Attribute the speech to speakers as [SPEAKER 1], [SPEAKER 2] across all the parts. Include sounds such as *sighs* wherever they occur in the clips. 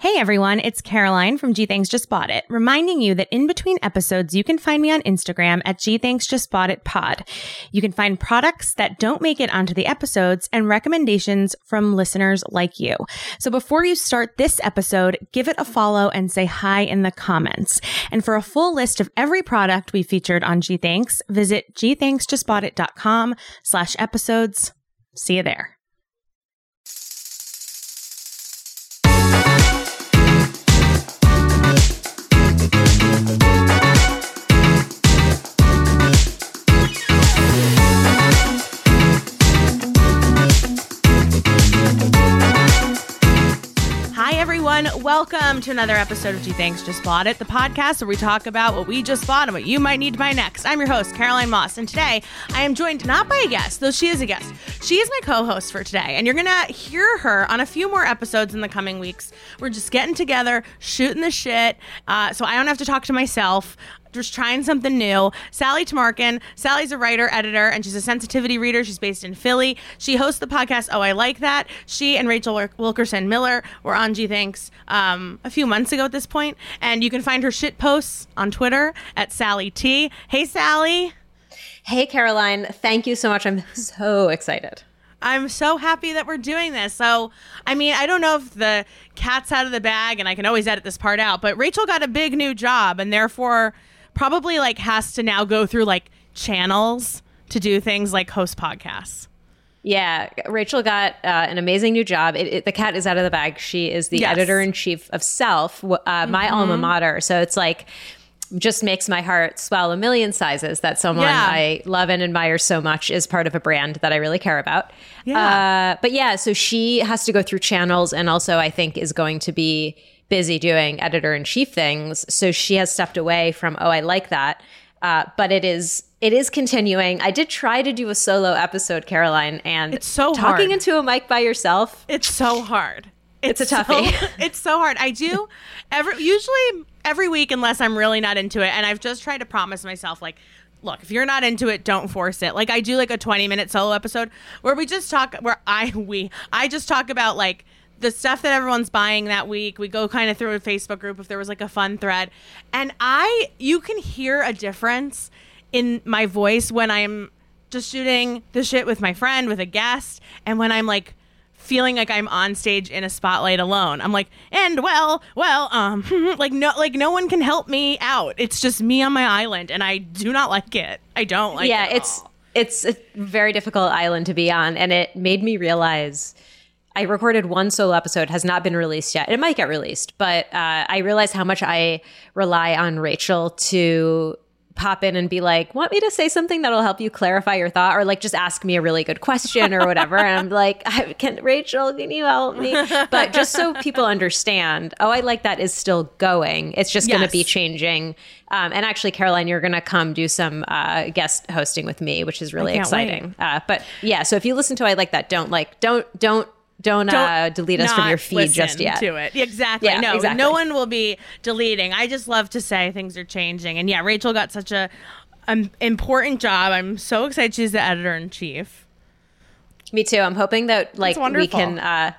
[SPEAKER 1] Hey everyone, it's Caroline from Gee Thanks Just Bought It, reminding you that in between episodes, you can find me on Instagram at Gee Thanks Just Bought It Pod. You can find products that don't make it onto the episodes and recommendations from listeners like you. So before you start this episode, give it a follow and say hi in the comments. And for a full list of every product we featured on Gee Thanks, visit geethanksjustboughtit.com slash episodes. See you there. Hi, everyone. Welcome to another episode of Gee Thanks Just Bought It, the podcast where we talk about what we just bought and what you might need to buy next. I'm your host, Caroline Moss, and today I am joined not by a guest, though she is a guest. She is my co host for today, and you're going to hear her on a few more episodes in the coming weeks. We're just getting together, shooting the shit, uh, so I don't have to talk to myself just trying something new. Sally Tamarkin. Sally's a writer, editor, and she's a sensitivity reader. She's based in Philly. She hosts the podcast Oh I Like That. She and Rachel Wilkerson Miller were on Gee Thanks um, a few months ago at this point, and you can find her shit posts on Twitter at Sally T. Hey Sally.
[SPEAKER 2] Hey, Caroline. Thank you so much. I'm so excited.
[SPEAKER 1] I'm so happy that we're doing this. So, I mean, I don't know if the cat's out of the bag and I can always edit this part out, but Rachel got a big new job and therefore probably like has to now go through like channels to do things like host podcasts.
[SPEAKER 2] Yeah, Rachel got uh, an amazing new job. It, it, the cat is out of the bag. She is the
[SPEAKER 1] Yes.
[SPEAKER 2] editor in chief of Self, uh, my alma mater. So it's like, just makes my heart swell a million sizes that someone
[SPEAKER 1] Yeah.
[SPEAKER 2] I love and admire so much is part of a brand that I really care about.
[SPEAKER 1] Yeah.
[SPEAKER 2] Uh, but yeah, so she has to go through channels and also I think is going to be busy doing editor in chief things. So she has stepped away from, oh, I like that. Uh, but it is it is continuing. I did try to do a solo episode, Caroline, and
[SPEAKER 1] It's so
[SPEAKER 2] talking
[SPEAKER 1] hard.
[SPEAKER 2] into a mic by yourself.
[SPEAKER 1] It's so hard.
[SPEAKER 2] It's a
[SPEAKER 1] so- *laughs* it's so hard. I do every usually every week unless I'm really not into it and I've just tried to promise myself like look, if you're not into it, don't force it. Like I do like a 20 minute solo episode where we just talk where I we I just talk about like the stuff that everyone's buying that week. We go kind of through a Facebook group if there was like a fun thread. And I you can hear a difference in my voice when I'm just shooting the shit with my friend with a guest and when I'm like feeling like I'm on stage in a spotlight alone. I'm like, and well, well, um, *laughs* like no, like no one can help me out. It's just me on my island, and I do not like it. I don't like.
[SPEAKER 2] yeah,
[SPEAKER 1] it at
[SPEAKER 2] it's
[SPEAKER 1] all.
[SPEAKER 2] it's a very difficult island to be on, and it made me realize. I recorded one solo episode, has not been released yet. It might get released, but uh, I realized how much I rely on Rachel to pop in and be like, "Want me to say something that'll help you clarify your thought?" or like just ask me a really good question or whatever. and I'm like, I, "Can Rachel? Can you help me?" But just so people understand, oh, I like that is still going. It's just going to be changing. Um, and actually, Caroline, you're going to come do some uh, guest hosting with me, which is really exciting. Uh, but yeah, so if you listen to I like that, don't like, don't, don't, don't, uh,
[SPEAKER 1] Don't
[SPEAKER 2] delete us from your feed just yet.
[SPEAKER 1] To it, exactly.
[SPEAKER 2] Yeah,
[SPEAKER 1] no,
[SPEAKER 2] exactly.
[SPEAKER 1] no one will be deleting. I just love to say things are changing, and yeah, Rachel got such a um, important job. I'm so excited she's the editor in chief.
[SPEAKER 2] Me too. I'm hoping that like we can uh,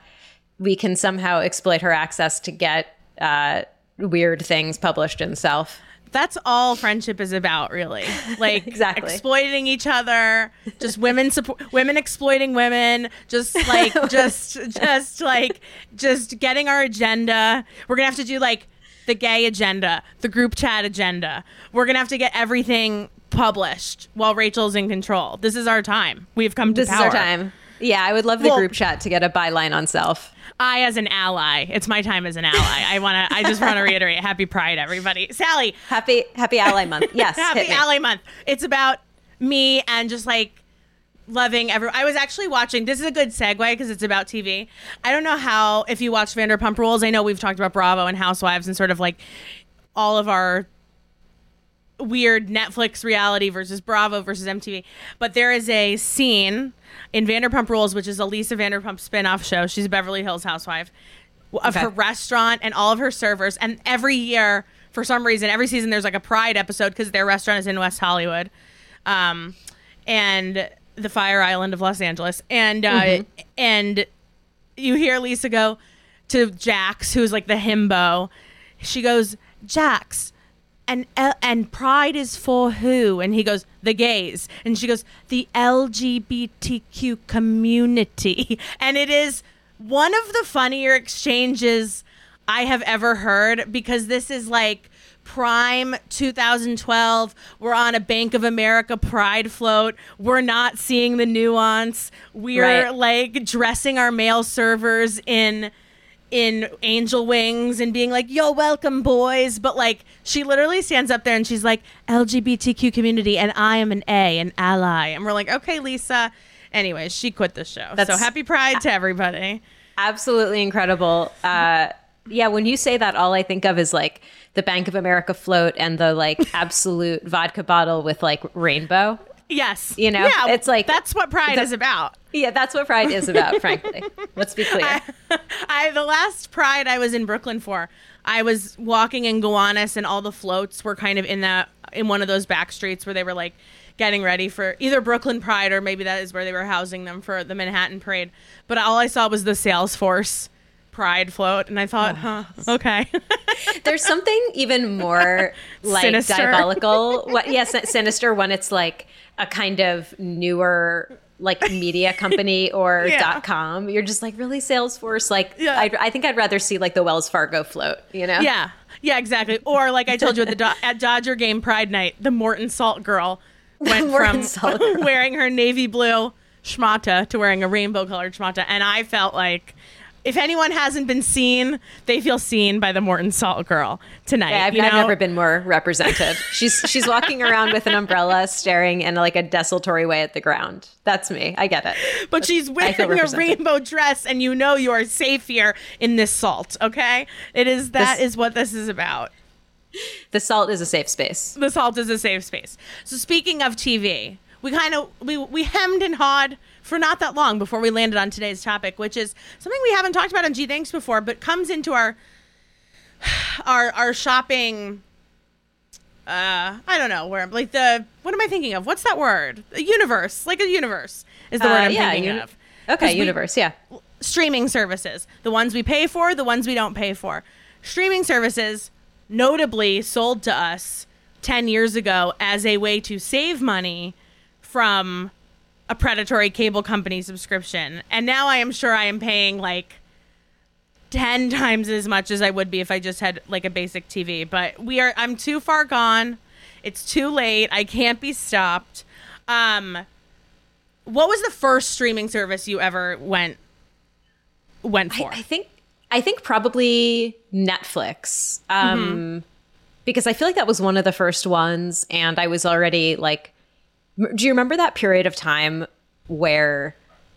[SPEAKER 2] we can somehow exploit her access to get uh, weird things published in Self.
[SPEAKER 1] That's all friendship is about really *laughs* like
[SPEAKER 2] Exactly.
[SPEAKER 1] exploiting each other just women support women exploiting women just like *laughs* just just like just getting our agenda we're gonna have to do like the gay agenda the group chat agenda we're gonna have to get everything published while rachel's in control this is our time we've come to
[SPEAKER 2] This
[SPEAKER 1] power
[SPEAKER 2] is our time. Yeah, I would love the
[SPEAKER 1] Well-
[SPEAKER 2] group chat to get a byline on Self.
[SPEAKER 1] I, as an ally, it's my time as an ally. I want to. I just want to reiterate: Happy Pride, everybody. Sally,
[SPEAKER 2] Happy Happy Ally Month. Yes, *laughs*
[SPEAKER 1] Happy. Ally Month. It's about me and just like loving every. I was actually watching. This is a good segue because it's about TV. I don't know how if you watch Vanderpump Rules. I know we've talked about Bravo and Housewives and sort of like all of our weird Netflix reality versus Bravo versus MTV. But there is a scene in Vanderpump Rules, which is a Lisa Vanderpump spin-off show. She's a Beverly Hills housewife of
[SPEAKER 2] Okay.
[SPEAKER 1] her restaurant and all of her servers. And every year, for some reason, every season there's like a Pride episode because their restaurant is in West Hollywood, um, and the Fire Island of Los Angeles. And uh, and you hear Lisa go to Jax, who's like the himbo. She goes, Jax, and and pride is for who? And he goes, the gays. And she goes, the LGBTQ community. *laughs* And it is one of the funnier exchanges I have ever heard because this is like prime 2012 we're on a bank of america pride float we're not seeing the nuance we're
[SPEAKER 2] Right.
[SPEAKER 1] like dressing our mail servers in in angel wings and being like you're welcome boys. But like she literally stands up there and she's like lgbtq community and i am an a an ally. And we're like okay lisa. Anyways she quit the show. So happy pride to everybody.
[SPEAKER 2] Absolutely incredible. Uh, yeah, when you say that, all I think of is like the Bank of America float and the like *laughs* Absolut vodka bottle with like rainbow.
[SPEAKER 1] Yes
[SPEAKER 2] You know,
[SPEAKER 1] yeah,
[SPEAKER 2] it's like-
[SPEAKER 1] that's what pride
[SPEAKER 2] the-
[SPEAKER 1] is about
[SPEAKER 2] Yeah, that's what Pride is about, *laughs* frankly. Let's be clear. *laughs*
[SPEAKER 1] I the last Pride I was in Brooklyn for, I was walking in Gowanus and all the floats were kind of in that in one of those back streets where they were like getting ready for either Brooklyn Pride or maybe that is where they were housing them for the Manhattan Parade. But all I saw was the Salesforce Pride float, and I thought, oh. huh, okay. *laughs*
[SPEAKER 2] There's something even more like
[SPEAKER 1] Sinister.
[SPEAKER 2] diabolical. *laughs* What? Yes, sinister when it's like a kind of newer like media company or *laughs*
[SPEAKER 1] Yeah.
[SPEAKER 2] dot com. You're just like really Salesforce. Like
[SPEAKER 1] Yeah.
[SPEAKER 2] I'd, I think I'd rather see like the Wells Fargo float. You know?
[SPEAKER 1] yeah, yeah, exactly. Or like I told you at the Do- at Dodger game Pride night, the Morton Salt girl went from
[SPEAKER 2] girl.
[SPEAKER 1] wearing her navy blue schmata to wearing a rainbow colored schmata, and I felt like. If anyone hasn't been seen, they feel seen by the Morton Salt girl tonight.
[SPEAKER 2] Yeah, I've, I've never been more represented. *laughs* She's she's walking around with an umbrella, staring in like a desultory way at the ground. That's me. I get it.
[SPEAKER 1] But she's wearing a rainbow dress, and you know you are safe here in this salt. Okay, it is that is
[SPEAKER 2] This-
[SPEAKER 1] what this is about.
[SPEAKER 2] The salt is a safe space.
[SPEAKER 1] The salt is a safe space. So speaking of TV, we kind of we we hemmed and hawed for not that long before we landed on today's topic, which is something we haven't talked about on Gee Thanks before, but comes into our our our shopping. Uh, I don't know where I'm like the what am I thinking of? What's that word? A universe, like a universe is the word
[SPEAKER 2] Uh,
[SPEAKER 1] I'm
[SPEAKER 2] yeah,
[SPEAKER 1] thinking
[SPEAKER 2] uni-
[SPEAKER 1] of.
[SPEAKER 2] Okay,
[SPEAKER 1] we-
[SPEAKER 2] universe. Yeah.
[SPEAKER 1] streaming services the ones we pay for the ones we don't pay for streaming services notably sold to us 10 years ago as a way to save money from a predatory cable company subscription and now i am sure i am paying like 10 *laughs* times as much as i would be if i just had like a basic tv but we are i'm too far gone it's too late i can't be stopped um what was the first streaming service you ever went went for?
[SPEAKER 2] I think I think probably Netflix. Um
[SPEAKER 1] Mm-hmm.
[SPEAKER 2] because I feel like that was one of the first ones and I was already like do you remember that period of time where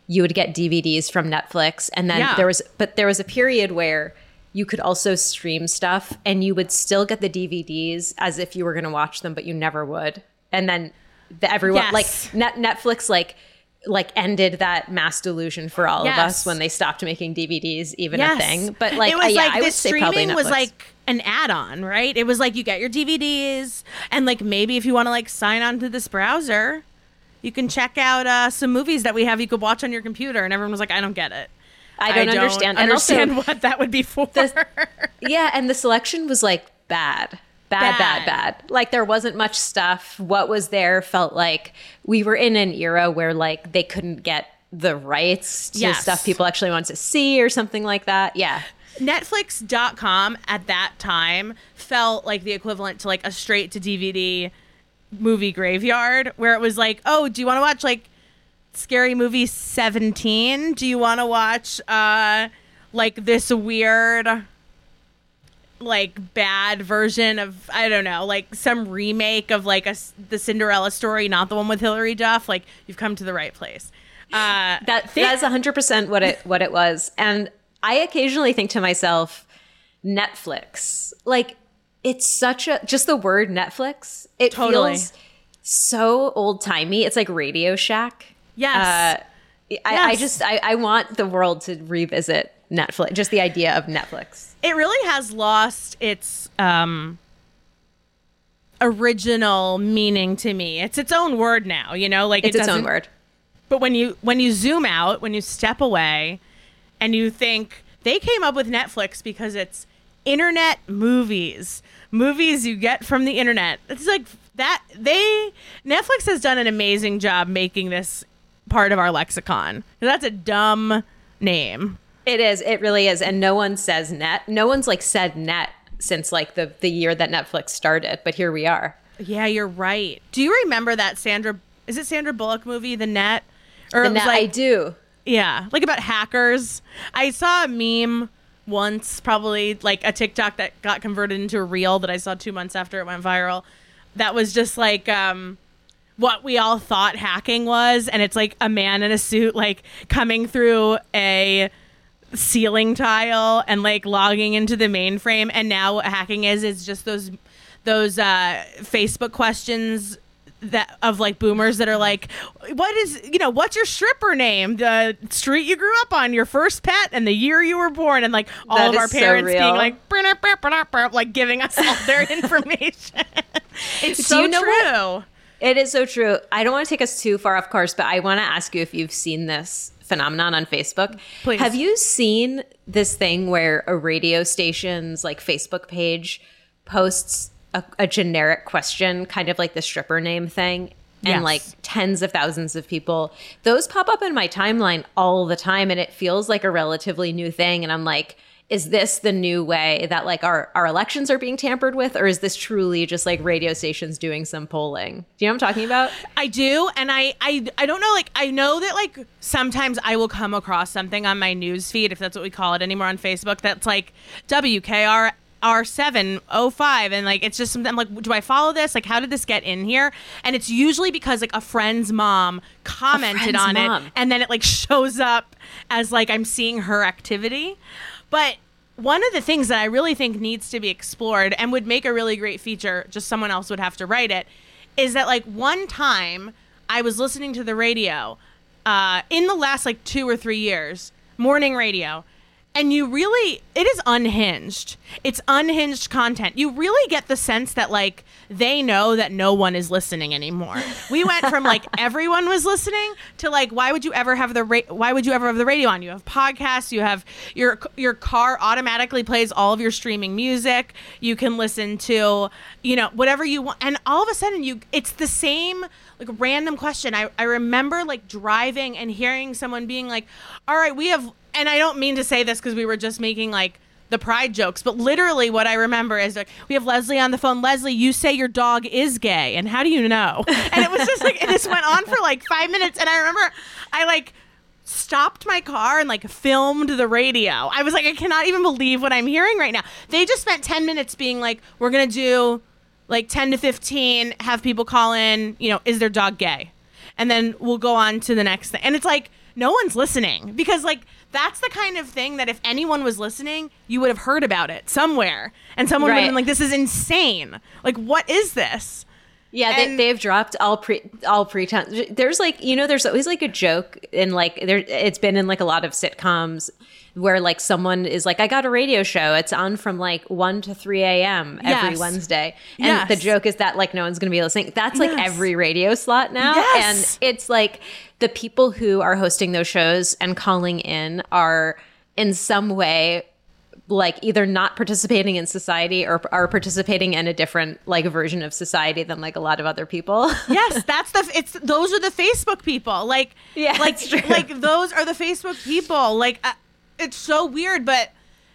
[SPEAKER 2] you would get DVDs from Netflix and then
[SPEAKER 1] Yeah.
[SPEAKER 2] there was but there was a period where you could also stream stuff and you would still get the DVDs as if you were going to watch them but you never would. And then the, everyone
[SPEAKER 1] Yes.
[SPEAKER 2] like net, Netflix like like ended that mass delusion for all of us when they stopped making DVDs even a thing. But like
[SPEAKER 1] it was
[SPEAKER 2] uh, yeah,
[SPEAKER 1] like
[SPEAKER 2] I would
[SPEAKER 1] this streaming was like an add-on, right? It was like you get your DVDs, and like maybe if you want to like sign on to this browser, you can check out uh, some movies that we have you could watch on your computer. And everyone was like, I don't get it.
[SPEAKER 2] I don't understand. And also-
[SPEAKER 1] understand *laughs* what that would be for.
[SPEAKER 2] yeah, and the selection was like bad. Bad,
[SPEAKER 1] Bad.
[SPEAKER 2] bad. Like there wasn't much stuff. What was there felt like we were in an era where like they couldn't get the rights to
[SPEAKER 1] Yes.
[SPEAKER 2] stuff people actually wanted to see or something like that. Yeah.
[SPEAKER 1] Netflix.com at that time felt like the equivalent to like a straight to DVD movie graveyard where it was like, oh, do you want to watch like Scary Movie 17? Do you want to watch uh like this weird like bad version of I don't know, like some remake of like a the Cinderella story, not the one with Hilary Duff, like you've come to the right place. Uh,
[SPEAKER 2] That that's hundred percent what it what it was. And I occasionally think to myself, Netflix. Like it's such a just the word Netflix. It
[SPEAKER 1] Totally.
[SPEAKER 2] feels so old timey. It's like Radio Shack.
[SPEAKER 1] Yes.
[SPEAKER 2] Uh, I, I just I, I want the world to revisit Netflix. Just the idea of Netflix.
[SPEAKER 1] It really has lost its um original meaning to me. It's its own word now, you know, like
[SPEAKER 2] It's
[SPEAKER 1] it
[SPEAKER 2] its own word.
[SPEAKER 1] But when you when you zoom out, when you step away and you think they came up with Netflix because it's internet movies, movies you get from the internet. It's like that they Netflix has done an amazing job making this part of our lexicon. That's a dumb name.
[SPEAKER 2] It is. It really is. And no one says net. No one's like said net since like the the year that Netflix started. But here we are.
[SPEAKER 1] Yeah, you're right. Do you remember that Sandra is it Sandra Bullock movie The Net? Or
[SPEAKER 2] The net, I do.
[SPEAKER 1] Yeah, like about hackers. I saw a meme once, probably like a TikTok that got converted into a reel that I saw two months after it went viral. That was just like um, what we all thought hacking was, and it's like a man in a suit like coming through a ceiling tile and like logging into the mainframe. And now what hacking is is just those those uh, Facebook questions that of like boomers that are like, what is you know what's your stripper name, the street you grew up on, your first pet, and the year you were born, and like all
[SPEAKER 2] That
[SPEAKER 1] of our
[SPEAKER 2] so
[SPEAKER 1] parents being
[SPEAKER 2] real.
[SPEAKER 1] like, "Brr, brr, brr, brr," like giving us all their *laughs* information. it's so
[SPEAKER 2] you know
[SPEAKER 1] true.
[SPEAKER 2] what? It is so true. I don't want to take us too far off course, but I want to ask you if you've seen this phenomenon on Facebook.
[SPEAKER 1] Please.
[SPEAKER 2] Have you seen this thing where a radio station's like Facebook page posts a, a generic question, kind of like the stripper name thing? And
[SPEAKER 1] Yes.
[SPEAKER 2] like tens of thousands of people, those pop up in my timeline all the time, and it feels like a relatively new thing. And I'm like, is this the new way that like our, our elections are being tampered with, or is this truly just like radio stations doing some polling? Do you know what I'm talking about?
[SPEAKER 1] I do, and I, I I don't know. Like I know that like sometimes I will come across something on my news feed, if that's what we call it anymore on Facebook. That's like WKR. R705 and like it's just something I'm like do I follow this like how did this get in here and it's usually because like a friend's mom commented
[SPEAKER 2] friend's
[SPEAKER 1] on
[SPEAKER 2] mom.
[SPEAKER 1] it and then it like shows up as like I'm seeing her activity but one of the things that I really think needs to be explored and would make a really great feature, just someone else would have to write it, is that like one time I was listening to the radio uh, in the last like two or three years, morning radio, and you really, it is unhinged. It's unhinged content. You really get the sense that like they know that no one is listening anymore. We went from like *laughs* everyone was listening to like why would you ever have the ra- why would you ever have the radio on? You have podcasts, you have your your car automatically plays all of your streaming music. You can listen to, you know, whatever you want and all of a sudden you it's the same like random question. I I remember like driving and hearing someone being like, "All right, we have and I don't mean to say this because we were just making like the pride jokes, but literally what I remember is like we have Leslie on the phone. Leslie, you say your dog is gay, and how do you know? *laughs* And it was just like it just went on for like five minutes, and I remember I like stopped my car and like filmed the radio. I was like, I cannot even believe what I'm hearing right now. They just spent 10 minutes being like, we're gonna do like 10 to 15, have people call in, you know, is their dog gay? And then we'll go on to the next thing. And it's like, no one's listening because like that's the kind of thing that if anyone was listening, you would have heard about it somewhere. And someone would have been like, this is insane. Like, what is this?
[SPEAKER 2] Yeah, they,
[SPEAKER 1] And-
[SPEAKER 2] they've dropped all pre all pretense. There's like you know, there's always like a joke in like there. It's been in like a lot of sitcoms where like someone is like, I got a radio show. It's on from like one to three a.m. every
[SPEAKER 1] Yes.
[SPEAKER 2] Wednesday, and
[SPEAKER 1] Yes.
[SPEAKER 2] the joke is that like no one's gonna be listening. That's like
[SPEAKER 1] Yes.
[SPEAKER 2] every radio slot now, and it's like the people who are hosting those shows and calling in are in some way like either not participating in society or are participating in a different like version of society than like a lot of other people. *laughs*
[SPEAKER 1] yes, that's the it's those are the Facebook people. Like
[SPEAKER 2] Yeah,
[SPEAKER 1] like like those are the Facebook people. Like uh, it's so weird, but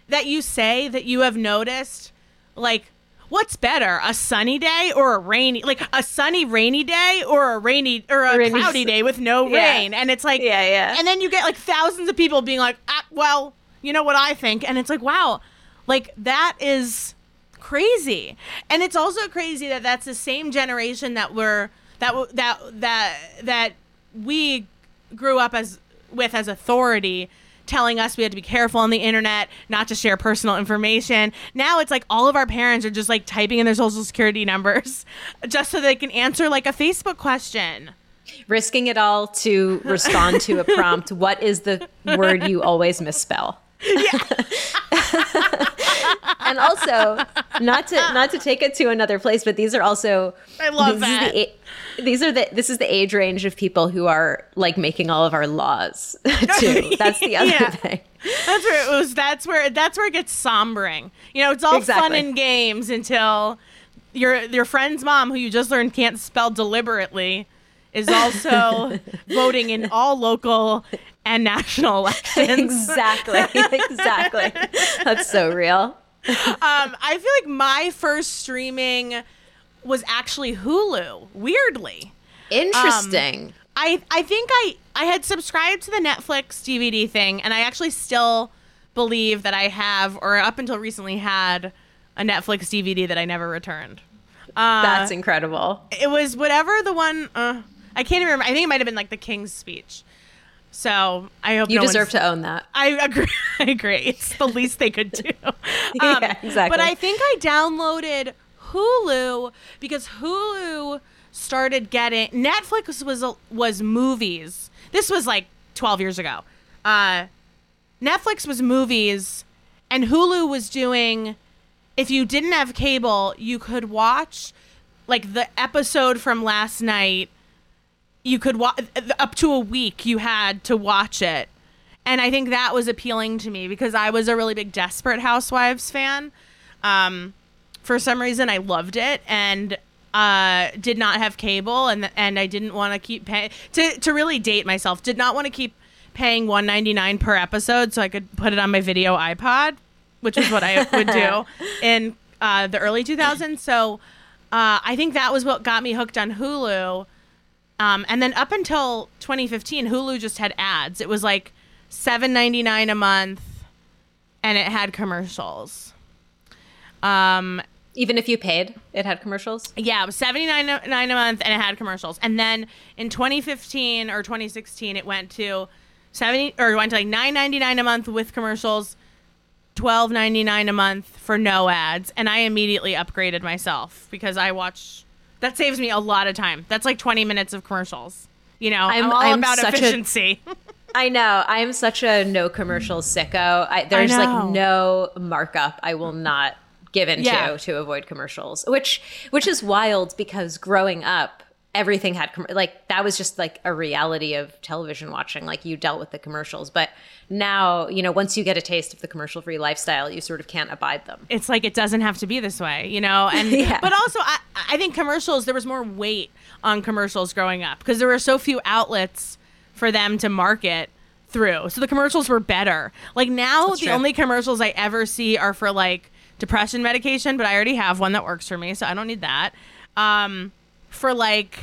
[SPEAKER 1] that you say that you have noticed like what's better, a sunny day or a rainy like a sunny rainy day or a rainy or a
[SPEAKER 2] Rainy
[SPEAKER 1] cloudy day with no
[SPEAKER 2] Yeah.
[SPEAKER 1] rain. And it's like
[SPEAKER 2] Yeah, yeah.
[SPEAKER 1] And then you get like thousands of people being like, ah, well, you know what I think, and it's like, wow, like that is crazy. And it's also crazy that that's the same generation that we're that that that that we grew up as with as authority telling us we had to be careful on the internet, not to share personal information. Now it's like all of our parents are just like typing in their social security numbers *laughs* just so they can answer like a Facebook question.
[SPEAKER 2] Risking it all to respond to a prompt. *laughs* What is the word you always misspell? Yeah. *laughs* and also, not to not to take it to another place, but these are also
[SPEAKER 1] I love that.
[SPEAKER 2] the these are the this is the age range of people who are like making all of our laws *laughs* too. That's the *laughs* other
[SPEAKER 1] Yeah.
[SPEAKER 2] thing.
[SPEAKER 1] That's where it was. That's where that's where it gets sombering. You know, it's all fun and games until your your friend's mom, who you just learned can't spell deliberately, is also *laughs* voting in all local and national elections.
[SPEAKER 2] Exactly. exactly. That's so real.
[SPEAKER 1] um, I feel like my first streaming was actually Hulu. Weirdly,
[SPEAKER 2] Interesting.
[SPEAKER 1] I I think I I had subscribed to the Netflix DVD thing, and I actually still believe that I have, or up until recently had, a Netflix DVD that I never returned. Uh,
[SPEAKER 2] That's incredible.
[SPEAKER 1] it was whatever the one. Uh, I can't even remember. I think it might have been like the King's Speech. So I hope
[SPEAKER 2] You
[SPEAKER 1] no
[SPEAKER 2] deserve to own that.
[SPEAKER 1] I agree. *laughs* I agree. It's the least they could do. *laughs* Um,
[SPEAKER 2] Yeah, exactly.
[SPEAKER 1] But I think I downloaded Hulu because Hulu started getting Netflix was was movies. This was like 12 years ago. Uh, Netflix was movies, and Hulu was doing. If you didn't have cable, you could watch like the episode from last night. You could watch up to a week. You had to watch it, and I think that was appealing to me because I was a really big Desperate Housewives fan. Um, for some reason, I loved it and uh, did not have cable, and and I didn't want to keep paying to to really date myself. Did not want to keep paying one ninety nine per episode so I could put it on my video iPod, which is what I *laughs* would do in uh, the early two thousands. So uh, I think that was what got me hooked on Hulu. Um, and then up until 2015, Hulu just had ads. It was like $7.99 a month, and it had commercials. Um,
[SPEAKER 2] Even if you paid, it had commercials.
[SPEAKER 1] yeah, it was 79 a month, and it had commercials. And then in 2015 or 2016, it went to 70 or it went to like $9.99 a month with commercials, $12.99 a month for no ads, and I immediately upgraded myself because I watch. That saves me a lot of time. That's like 20 minutes of commercials. You know, I'm,
[SPEAKER 2] I'm-
[SPEAKER 1] all
[SPEAKER 2] I'm
[SPEAKER 1] about efficiency. *laughs*
[SPEAKER 2] I know. I am such a no commercial sicko. I, there's
[SPEAKER 1] know.
[SPEAKER 2] like no markup I will not give into
[SPEAKER 1] Yeah.
[SPEAKER 2] to avoid commercials, which which is wild because growing up, everything had com- like that was just like a reality of television watching. Like you dealt with the commercials, but now you know once you get a taste of the commercial free lifestyle, you sort of can't abide them.
[SPEAKER 1] it's like it doesn't have to be this way, you know. *laughs* And
[SPEAKER 2] Yeah.
[SPEAKER 1] but also, I I think commercials. There was more weight on commercials growing up because there were so few outlets for them to market through. So the commercials were better. Like now, the
[SPEAKER 2] true.
[SPEAKER 1] only commercials I ever see are for like depression medication, but I already have one that works for me, so I don't need that. Um, for like.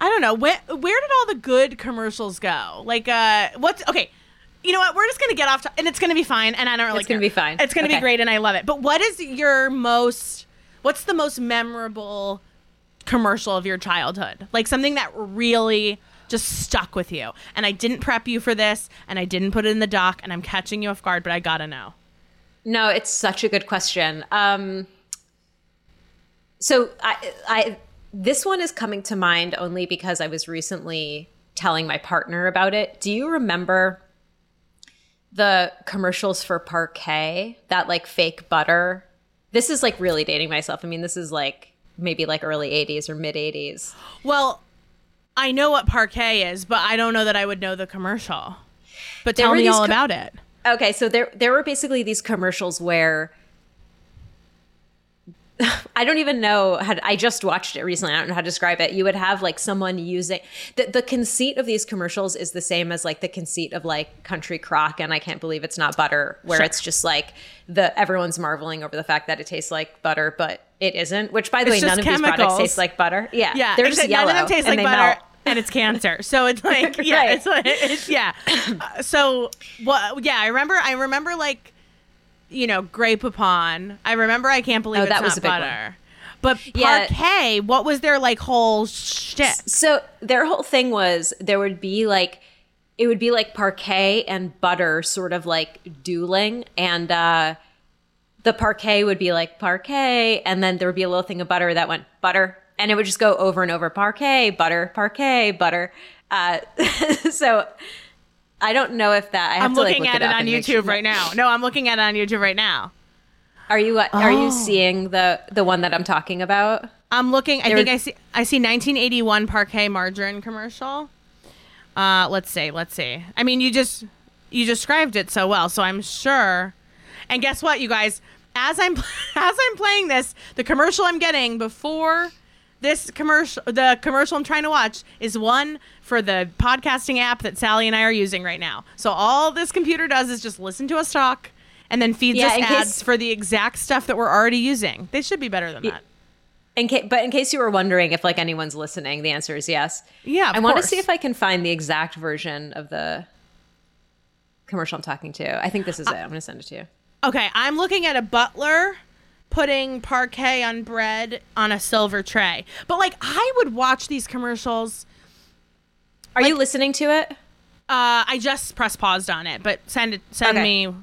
[SPEAKER 1] I don't know where where did all the good commercials go? Like, uh, what's okay? You know what? We're just gonna get off, to, and it's gonna be fine. And I don't really.
[SPEAKER 2] It's gonna be fine.
[SPEAKER 1] It's gonna be great, and I love it. But what is your most? What's the most memorable commercial of your childhood? Like something that really just stuck with you. And I didn't prep you for this, and I didn't put it in the doc, and I'm catching you off guard, but I gotta know.
[SPEAKER 2] No, it's such a good question. Um, so I, I, this one is coming to mind only because I was recently telling my partner about it. Do you remember the commercials for Parkay? That like fake butter. This is like really dating myself. I mean, this is like maybe like early '80s or mid '80s.
[SPEAKER 1] Well, I know what Parkay is, but I don't know that I would know the commercial. But
[SPEAKER 2] There
[SPEAKER 1] tell me all
[SPEAKER 2] co-
[SPEAKER 1] about it.
[SPEAKER 2] Okay, so there there were basically these commercials where *laughs* I don't even know how to, I just watched it recently. I don't know how to describe it. You would have like someone using the the conceit of these commercials is the same as like the conceit of like Country Crock and I can't believe it's not butter, where
[SPEAKER 1] Sure.
[SPEAKER 2] it's just like the everyone's marveling over the fact that it tastes like butter, but it isn't. Which by the
[SPEAKER 1] It's
[SPEAKER 2] way, none of these products taste like butter. Yeah,
[SPEAKER 1] Yeah,
[SPEAKER 2] they're just yellow
[SPEAKER 1] none of them taste
[SPEAKER 2] and
[SPEAKER 1] like
[SPEAKER 2] they
[SPEAKER 1] butter,
[SPEAKER 2] melt.
[SPEAKER 1] And it's cancer. So it's *laughs* like, yeah,
[SPEAKER 2] Right.
[SPEAKER 1] it's like, it's, yeah. Uh, so, well, yeah, I remember, I remember like you know, Grey Poupon. I remember I can't believe
[SPEAKER 2] Oh,
[SPEAKER 1] it's
[SPEAKER 2] that
[SPEAKER 1] not
[SPEAKER 2] was a big one.
[SPEAKER 1] butter. But
[SPEAKER 2] Yeah.
[SPEAKER 1] Parkay, what was their like whole shtick?
[SPEAKER 2] So their whole thing was there would be like it would be like Parkay and butter sort of like dueling and uh the Parkay would be like Parkay and then there would be a little thing of butter that went butter and it would just go over and over Parkay butter Parkay butter uh *laughs* so I don't know if that I have
[SPEAKER 1] I'm
[SPEAKER 2] to, like,
[SPEAKER 1] looking
[SPEAKER 2] look
[SPEAKER 1] at it,
[SPEAKER 2] up
[SPEAKER 1] on YouTube
[SPEAKER 2] sure-
[SPEAKER 1] right now. No, I'm looking at it on YouTube right now.
[SPEAKER 2] Are you are
[SPEAKER 1] Oh.
[SPEAKER 2] you seeing the the one that I'm talking about?
[SPEAKER 1] I'm looking. I
[SPEAKER 2] There
[SPEAKER 1] think I see. I see 1981 Parkay margarine commercial. Uh, let's see. Let's see. I mean, you just you described it so well, so I'm sure. And guess what, you guys? As I'm *laughs* as I'm playing this, the commercial I'm getting before this commercial, the commercial I'm trying to watch is one for the podcasting app that Sally and I are using right now. So all this computer does is just listen to us talk. And then feeds
[SPEAKER 2] Yeah,
[SPEAKER 1] us ads
[SPEAKER 2] case-
[SPEAKER 1] for the exact stuff that we're already using. They should be better than that.
[SPEAKER 2] In ca- but in case you were wondering if like anyone's listening, the answer is yes.
[SPEAKER 1] Yeah, of
[SPEAKER 2] I want to see if I can find the exact version of the commercial I'm talking to. I think this is it. I'm going to send it to you.
[SPEAKER 1] Okay, I'm looking at a butler putting Parkay on bread on a silver tray. But like I would watch these commercials.
[SPEAKER 2] Are you listening to it?
[SPEAKER 1] Uh I just press paused on it, but send it send
[SPEAKER 2] Okay.
[SPEAKER 1] me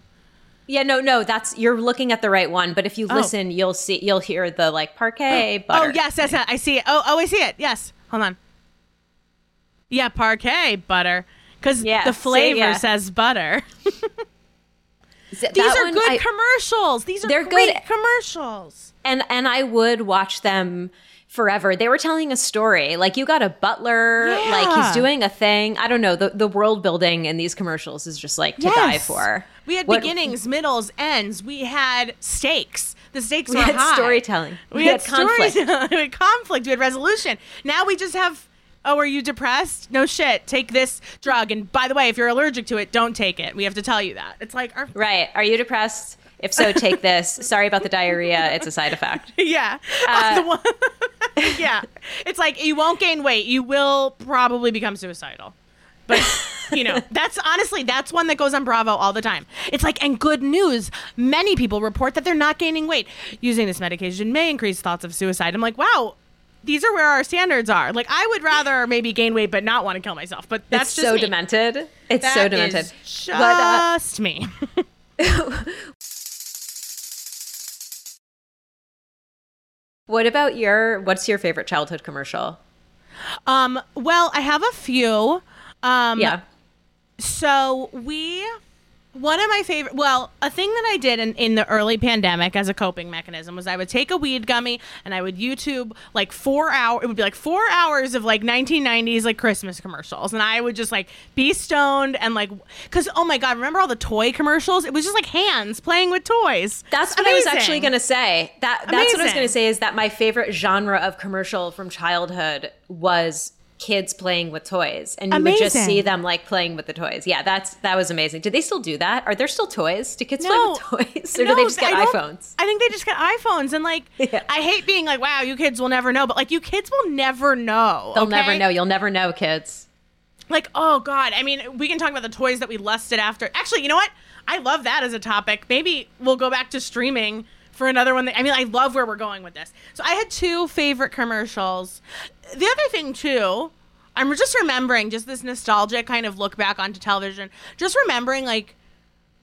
[SPEAKER 2] Yeah, no, no. That's you're looking at the right one. But if you
[SPEAKER 1] Oh.
[SPEAKER 2] listen, you'll see, you'll hear the like Parkay butter.
[SPEAKER 1] Oh, yes, yes, yes, I see it. Oh, oh, I see it. Yes. Hold on. Yeah, Parkay butter cuz
[SPEAKER 2] Yeah,
[SPEAKER 1] the
[SPEAKER 2] see,
[SPEAKER 1] flavor
[SPEAKER 2] yeah.
[SPEAKER 1] says butter. *laughs*
[SPEAKER 2] Th-
[SPEAKER 1] These are
[SPEAKER 2] one,
[SPEAKER 1] good
[SPEAKER 2] I-
[SPEAKER 1] commercials. These are
[SPEAKER 2] They're
[SPEAKER 1] great
[SPEAKER 2] good.
[SPEAKER 1] commercials.
[SPEAKER 2] and and I would watch them forever. They were telling a story. Like you got a butler, like he's doing a thing. I don't know. The the world building in these commercials is just like to die for.
[SPEAKER 1] We had
[SPEAKER 2] What-
[SPEAKER 1] beginnings, middles, ends. We had stakes. The stakes
[SPEAKER 2] We
[SPEAKER 1] were
[SPEAKER 2] had
[SPEAKER 1] high.
[SPEAKER 2] storytelling.
[SPEAKER 1] We,
[SPEAKER 2] We
[SPEAKER 1] had,
[SPEAKER 2] had conflict. *laughs*
[SPEAKER 1] we had conflict. We had resolution. Now we just have. Oh, are you depressed? No shit. Take this drug. And by the way, if you're allergic to it, don't take it. We have to tell you that. It's like our
[SPEAKER 2] Right. Are you depressed? If so, take this. Sorry about the diarrhea. It's a side effect. *laughs*
[SPEAKER 1] yeah.
[SPEAKER 2] Uh,
[SPEAKER 1] one- *laughs* yeah. It's like you won't gain weight. You will probably become suicidal. But you know, *laughs* that's honestly that's one that goes on Bravo all the time. It's like and good news, many people report that they're not gaining weight. Using this medication may increase thoughts of suicide. I'm like, wow, these are where our standards are. Like I would rather maybe gain weight but not want to kill myself. But that's
[SPEAKER 2] so
[SPEAKER 1] me.
[SPEAKER 2] demented. It's
[SPEAKER 1] That
[SPEAKER 2] so demented.
[SPEAKER 1] Just
[SPEAKER 2] But, uh,
[SPEAKER 1] me. *laughs*
[SPEAKER 2] what about your? What's your favorite childhood commercial?
[SPEAKER 1] um, well, I have a few. Um,
[SPEAKER 2] yeah.
[SPEAKER 1] So we, one of my favorite, well, a thing that I did in, in the early pandemic as a coping mechanism was I would take a weed gummy and I would YouTube like four hour. It would be like four hours of like 1990s like Christmas commercials, and I would just like be stoned and like, cause oh my god, remember all the toy commercials? It was just like hands playing with toys.
[SPEAKER 2] That's what I was actually going to say. That that's what I was going to say is that my favorite genre of commercial from childhood was kids playing with toys and you would just see them like playing with the toys. Yeah, that's that was amazing. Do they still do that? Are there still toys? Do kids
[SPEAKER 1] No.
[SPEAKER 2] play with toys or do they just get
[SPEAKER 1] I
[SPEAKER 2] iPhones?
[SPEAKER 1] I think they just get iPhones, and like, *laughs*
[SPEAKER 2] Yeah.
[SPEAKER 1] I hate being like, "Wow, you kids will never know," but like, you kids will never know.
[SPEAKER 2] They'll never know. You'll never know, kids.
[SPEAKER 1] Like, oh god, I mean, we can talk about the toys that we lusted after. Actually, you know what? I love that as a topic. Maybe we'll go back to streaming for another one. That, I mean, I love where we're going with this. So I had two favorite commercials. The other thing too, I'm just remembering just this nostalgic kind of look back onto television. Just remembering like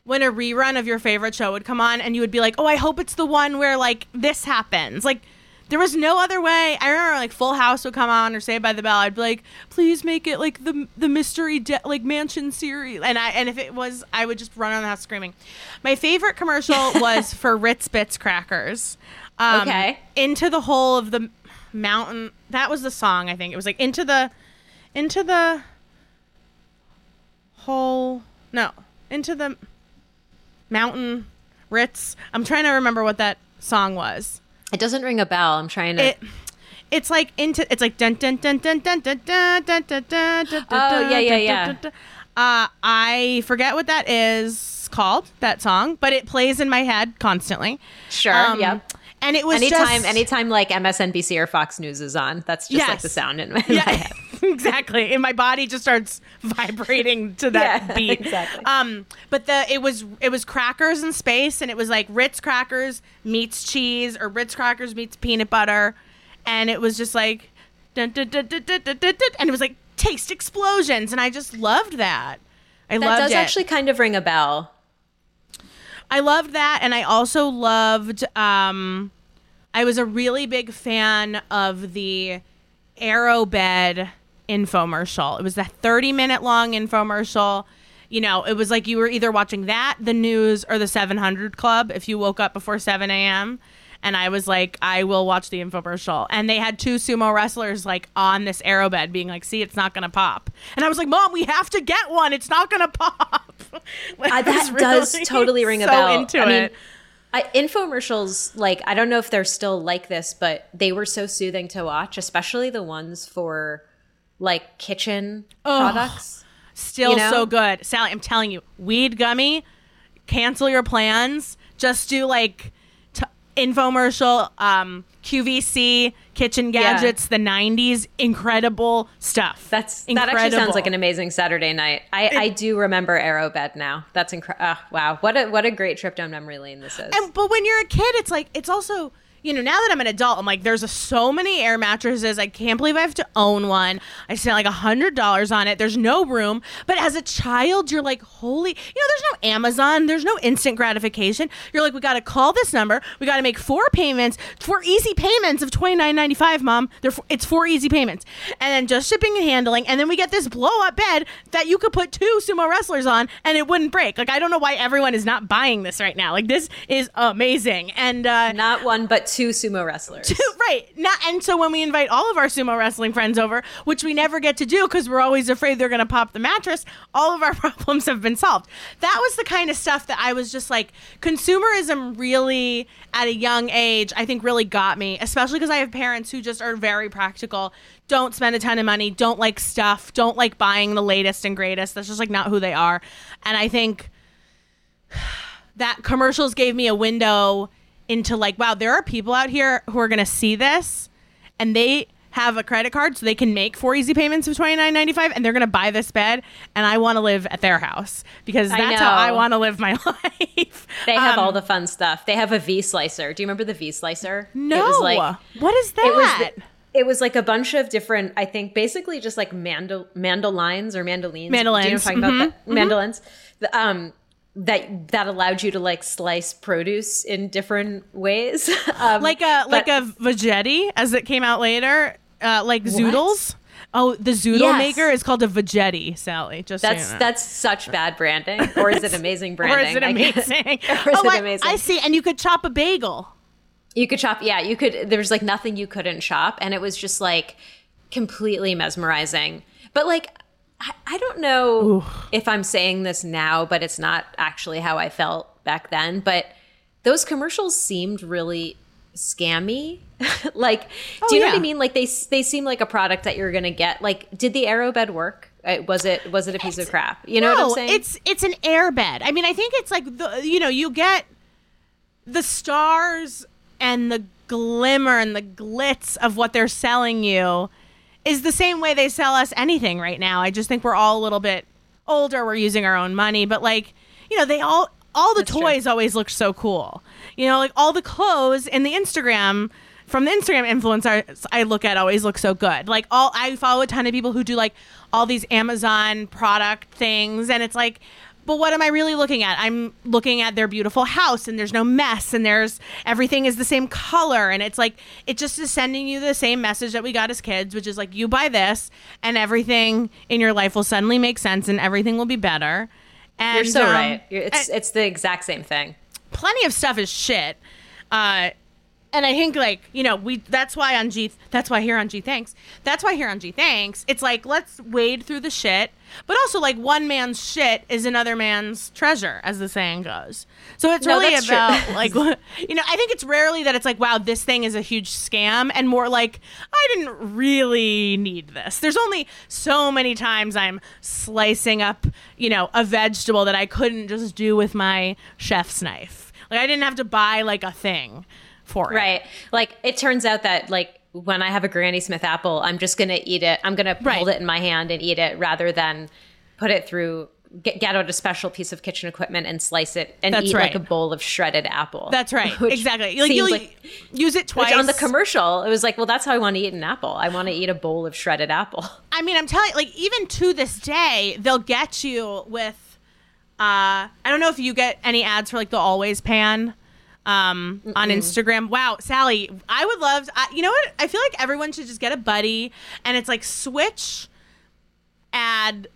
[SPEAKER 1] when a rerun of your favorite show would come on and you would be like, "Oh, I hope it's the one where like this happens." Like there was no other way. I remember like Full House would come on or Saved by the Bell. I'd be like, "Please make it like the the mystery de- like mansion series." And I and if it was, I would just run around the house screaming. My favorite commercial *laughs* was for Ritz Bits crackers. Um,
[SPEAKER 2] Okay.
[SPEAKER 1] Into the hole of the mountain. That was the song. I think it was like into the into the hole. No, into the mountain Ritz. I'm trying to remember what that song was.
[SPEAKER 2] It doesn't ring a bell. I'm trying to.
[SPEAKER 1] It it's like into it's like dun dun dun dun dun dun dun dun dun dun dun
[SPEAKER 2] Oh, yeah, yeah, yeah.
[SPEAKER 1] Uh, I forget what that is called that song, but it plays in my head constantly.
[SPEAKER 2] Sure,
[SPEAKER 1] Um,
[SPEAKER 2] yep.
[SPEAKER 1] And it was
[SPEAKER 2] anytime,
[SPEAKER 1] just,
[SPEAKER 2] anytime like MSNBC or Fox News is on, that's just like the sound in my, in my head. *laughs*
[SPEAKER 1] exactly. And my body just starts vibrating to that
[SPEAKER 2] yeah, *laughs*
[SPEAKER 1] beat.
[SPEAKER 2] Exactly.
[SPEAKER 1] Um, but the it was it was crackers in space, and it was like Ritz crackers meets cheese, or Ritz crackers meets peanut butter, and it was just like, dun, dun, dun, and it was like taste explosions, and I just loved that. I
[SPEAKER 2] that
[SPEAKER 1] loved
[SPEAKER 2] does
[SPEAKER 1] it.
[SPEAKER 2] actually kind of ring a bell.
[SPEAKER 1] I loved that, and I also loved. Um, I was a really big fan of the Aerobed infomercial. It was a 30 minute long infomercial. You know, it was like you were either watching that, the news, or the 700 Club if you woke up before 7 a.m. And I was like, I will watch the infomercial. And they had two sumo wrestlers like on this Aerobed being like, see, it's not going to pop. And I was like, Mom, we have to get one. It's not going to pop. *laughs* Like, I
[SPEAKER 2] Uh, that
[SPEAKER 1] was
[SPEAKER 2] does totally ring a bell.
[SPEAKER 1] into
[SPEAKER 2] I mean. I, infomercials, like I don't know if they're still like this, but they were so soothing to watch, especially the ones for like kitchen products.
[SPEAKER 1] Still
[SPEAKER 2] You know?
[SPEAKER 1] so good. Sally, I'm telling you, weed gummy, cancel your plans. Just do like t- infomercial, um, QVC, kitchen
[SPEAKER 2] Yeah.
[SPEAKER 1] gadgets, the 90s. Incredible stuff.
[SPEAKER 2] That's
[SPEAKER 1] incredible.
[SPEAKER 2] that actually sounds like an amazing Saturday night. I, I do remember Aerobed now. That's incredible. Uh, wow, what a what a great trip down memory lane this is.
[SPEAKER 1] And but when you're a kid, it's like it's also you know now that I'm an adult, I'm like there's a, so many air mattresses. I can't believe I have to own one. I spent like a hundred dollars on it. There's no room. But as a child, you're like, holy, you know, there's no Amazon. There's no instant gratification. You're like, we got to call this number. We got to make four payments, four easy payments of twenty nine ninety five. Mom, They're it's four easy payments, and then just shipping and handling, and then we get this blow up bed that you could put two sumo wrestlers on, and it wouldn't break. Like I don't know why everyone is not buying this right now. Like this is amazing, and uh,
[SPEAKER 2] Not one, but two sumo wrestlers. *laughs*
[SPEAKER 1] right. Not and so when we invite all of our sumo wrestling friends over which we never get to do because we're always afraid they're going to pop the mattress all of our *laughs* problems have been solved. That was the kind of stuff that i was just like consumerism really at a young age i think really got me especially because i have parents who just are very practical don't spend a ton of money don't like stuff don't like buying the latest and greatest. That's just like not who they are. And i think *sighs* that commercials gave me a window into like wow there are people out here who are going to see this and they have a credit card so they can make four easy payments of twenty nine ninety five and they're going to buy this bed and I want to live at their house because
[SPEAKER 2] I
[SPEAKER 1] that's how I want to live my *laughs* life.
[SPEAKER 2] They have
[SPEAKER 1] Um,
[SPEAKER 2] all the fun stuff. They have a V slicer. Do you remember the V slicer?
[SPEAKER 1] No.
[SPEAKER 2] It was like
[SPEAKER 1] what is that?
[SPEAKER 2] it was the- it was like a bunch of different, I think, basically just like mandol mandolines or mandolines. Mandolines. Do you know what I'm talking about? That? Mandolins. The, um, that that allowed you to like slice produce in different ways. *laughs* um,
[SPEAKER 1] like a like a Veggetti as it came out later, uh, like Zoodles. Oh, the Zoodle
[SPEAKER 2] Yes.
[SPEAKER 1] maker is called a Veggetti, Sally. Just so
[SPEAKER 2] That's
[SPEAKER 1] you know.
[SPEAKER 2] that's such bad branding, or is it amazing branding?
[SPEAKER 1] or is it amazing?
[SPEAKER 2] or is *laughs*
[SPEAKER 1] oh,
[SPEAKER 2] it
[SPEAKER 1] I-
[SPEAKER 2] amazing?
[SPEAKER 1] I see. And you could chop a bagel.
[SPEAKER 2] You could chop, yeah, you could. There was like nothing you couldn't chop, and it was just like completely mesmerizing. But like, I, I don't know if I'm saying this now, but it's not actually how I felt back then. But those commercials seemed really scammy. *laughs* like, do you know what
[SPEAKER 1] Oh.
[SPEAKER 2] I mean? Like they they seem like a product that you're gonna get. Like, did the Aerobed work? Uh, Was it was it a piece of crap? You know what I'm
[SPEAKER 1] No,
[SPEAKER 2] saying?
[SPEAKER 1] It's it's an airbed. I mean, I think it's like the you know you get the stars and the glimmer and the glitz of what they're selling you is the same way they sell us anything right now. I just think we're all a little bit older. We're using our own money, but like you know they all all the
[SPEAKER 2] That's true.
[SPEAKER 1] toys always look so cool. You know, like all the clothes in the Instagram from the Instagram influencers I look at always look so good. Like all I follow a ton of people who do like all these Amazon product things and it's like but what am I really looking at? I'm looking at their beautiful house and there's no mess and there's everything is the same color and it's like it just is sending you the same message that we got as kids, which is like you buy this and everything in your life will suddenly make sense and everything will be better. And
[SPEAKER 2] you're so
[SPEAKER 1] um,
[SPEAKER 2] right. It's
[SPEAKER 1] and-
[SPEAKER 2] it's the exact same thing.
[SPEAKER 1] plenty of stuff is shit. Uh, and I think like you know we that's why on G that's why here on Gee thanks that's why here on Gee thanks it's like let's wade through the shit, but also like one man's shit is another man's treasure as the saying goes. So it's
[SPEAKER 2] No,
[SPEAKER 1] really
[SPEAKER 2] true.
[SPEAKER 1] about *laughs* like you know I think it's rarely that it's like wow this thing is a huge scam and more like I didn't really need this. There's only so many times I'm slicing up you know a vegetable that I couldn't just do with my chef's knife. Like I didn't have to buy like a thing for it.
[SPEAKER 2] Right. Like it turns out that like when I have a Granny Smith apple, I'm just going to eat it. I'm going to
[SPEAKER 1] Right.
[SPEAKER 2] hold it in my hand and eat it rather than put it through get, get out a special piece of kitchen equipment and slice it and
[SPEAKER 1] That's
[SPEAKER 2] eat like a bowl of shredded apple.
[SPEAKER 1] That's right. *laughs* Exactly. Like you'll
[SPEAKER 2] like-
[SPEAKER 1] use it twice
[SPEAKER 2] on the commercial, it was like, well, that's how I want to eat an apple. I want to eat a bowl of shredded apple. *laughs*
[SPEAKER 1] I mean, I'm telling like even to this day, they'll get you with uh I don't know if you get any ads for like the always pan um on Instagram. Wow, Sally, I would love to, I, you know what? I feel like everyone should just get a buddy and it's like switch ad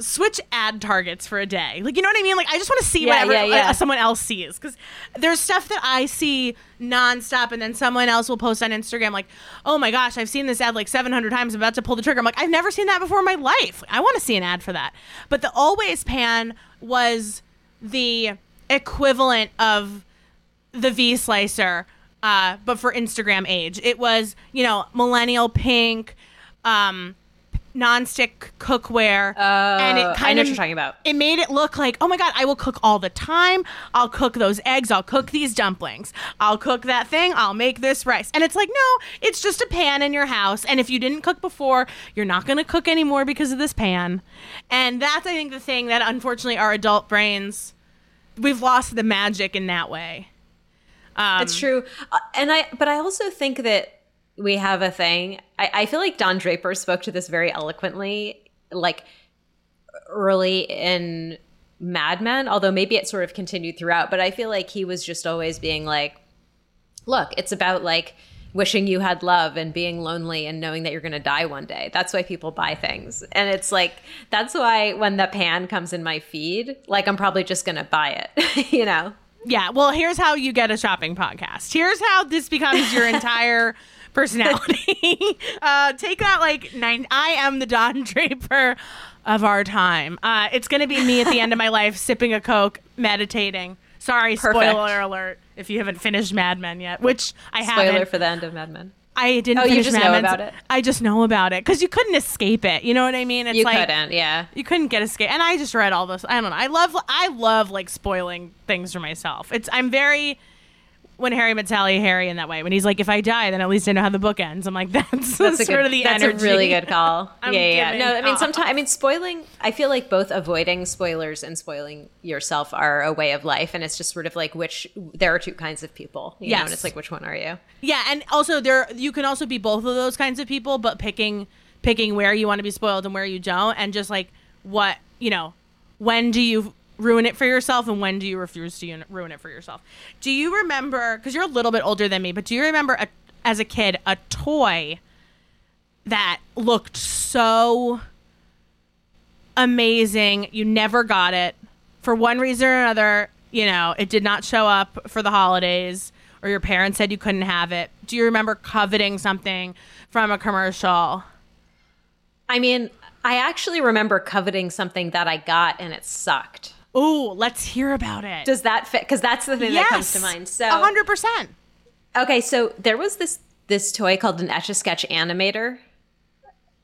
[SPEAKER 1] switch ad targets for a day. Like you know what I mean? Like I just want to see
[SPEAKER 2] Yeah,
[SPEAKER 1] whatever
[SPEAKER 2] yeah, yeah.
[SPEAKER 1] uh, someone else sees cuz there's stuff that I see nonstop and then someone else will post on Instagram like, "Oh my gosh, I've seen this ad like 700 times. I'm about to pull the trigger." I'm like, "I've never seen that before in my life. I want to see an ad for that." But the always pan was the equivalent of the V slicer, uh, but for Instagram age. It was, you know, millennial pink, um, nonstick cookware, and it
[SPEAKER 2] I
[SPEAKER 1] kind
[SPEAKER 2] know
[SPEAKER 1] of
[SPEAKER 2] what you're talking about.
[SPEAKER 1] It made it look like, oh my god, I will cook all the time. I'll cook those eggs. I'll cook these dumplings. I'll cook that thing. I'll make this rice. And it's like, no, it's just a pan in your house. And if you didn't cook before, you're not going to cook anymore because of this pan. And that's, I think, the thing that unfortunately our adult brains, we've lost the magic in that way. Um,
[SPEAKER 2] It's true, Uh, and I. But I also think that we have a thing. I, I feel like Don Draper spoke to this very eloquently, like early in Mad Men. Although maybe it sort of continued throughout. But I feel like he was just always being like, "Look, it's about like." Wishing you had love and being lonely and knowing that you're going to die one day. That's why people buy things. And it's like, that's why when the pan comes in my feed, like I'm probably just going to buy it, *laughs* you know?
[SPEAKER 1] Yeah, well, here's how you get a shopping podcast. Here's how this becomes your *laughs* entire personality. *laughs* uh, take that like nine. I am the Don *laughs* Draper of our time. Uh, it's gonna be me at the end of my life, sipping a coke, meditating. Sorry,
[SPEAKER 2] Perfect.
[SPEAKER 1] spoiler alert if you haven't finished Mad Men yet, which I
[SPEAKER 2] Spoiler
[SPEAKER 1] haven't.
[SPEAKER 2] Spoiler for the end of Mad Men.
[SPEAKER 1] I didn't.
[SPEAKER 2] Oh, you just
[SPEAKER 1] Mad
[SPEAKER 2] know about it?
[SPEAKER 1] I just know about it because you couldn't escape it. You know what I mean? It's
[SPEAKER 2] You
[SPEAKER 1] like,
[SPEAKER 2] couldn't, yeah.
[SPEAKER 1] you couldn't get escape and i just read all this i don't know i love i love like spoiling things for myself it's i'm very when harry met sally harry in that way when he's like if i die then at least i know how the book ends i'm like *laughs* that's,
[SPEAKER 2] That's
[SPEAKER 1] sort
[SPEAKER 2] good,
[SPEAKER 1] of the energy.
[SPEAKER 2] that's
[SPEAKER 1] energy
[SPEAKER 2] a really good call. *laughs* Yeah, yeah, No, I mean
[SPEAKER 1] oh.
[SPEAKER 2] sometimes I mean spoiling. I feel like both avoiding spoilers and spoiling yourself are a way of life, and it's just sort of like which there are two kinds of people. You know, and it's like which one are you?
[SPEAKER 1] yeah and also there you can also be both of those kinds of people but picking picking where you want to be spoiled and where you don't and just like what you know when do you ruin it for yourself? And when do you refuse to ruin it for yourself? Do you remember because you're a little bit older than me but do you remember a, as a kid a toy that looked so amazing you never got it? For one reason or another you know it did not show up for the holidays or your parents said you couldn't have it. Do you remember coveting something from a commercial?
[SPEAKER 2] I mean, I actually remember coveting something that I got and it sucked.
[SPEAKER 1] Ooh, let's hear about it.
[SPEAKER 2] Does that fit? Because that's the thing that comes to mind. So,
[SPEAKER 1] a hundred percent.
[SPEAKER 2] okay, so there was this this toy called an Etch a Sketch animator.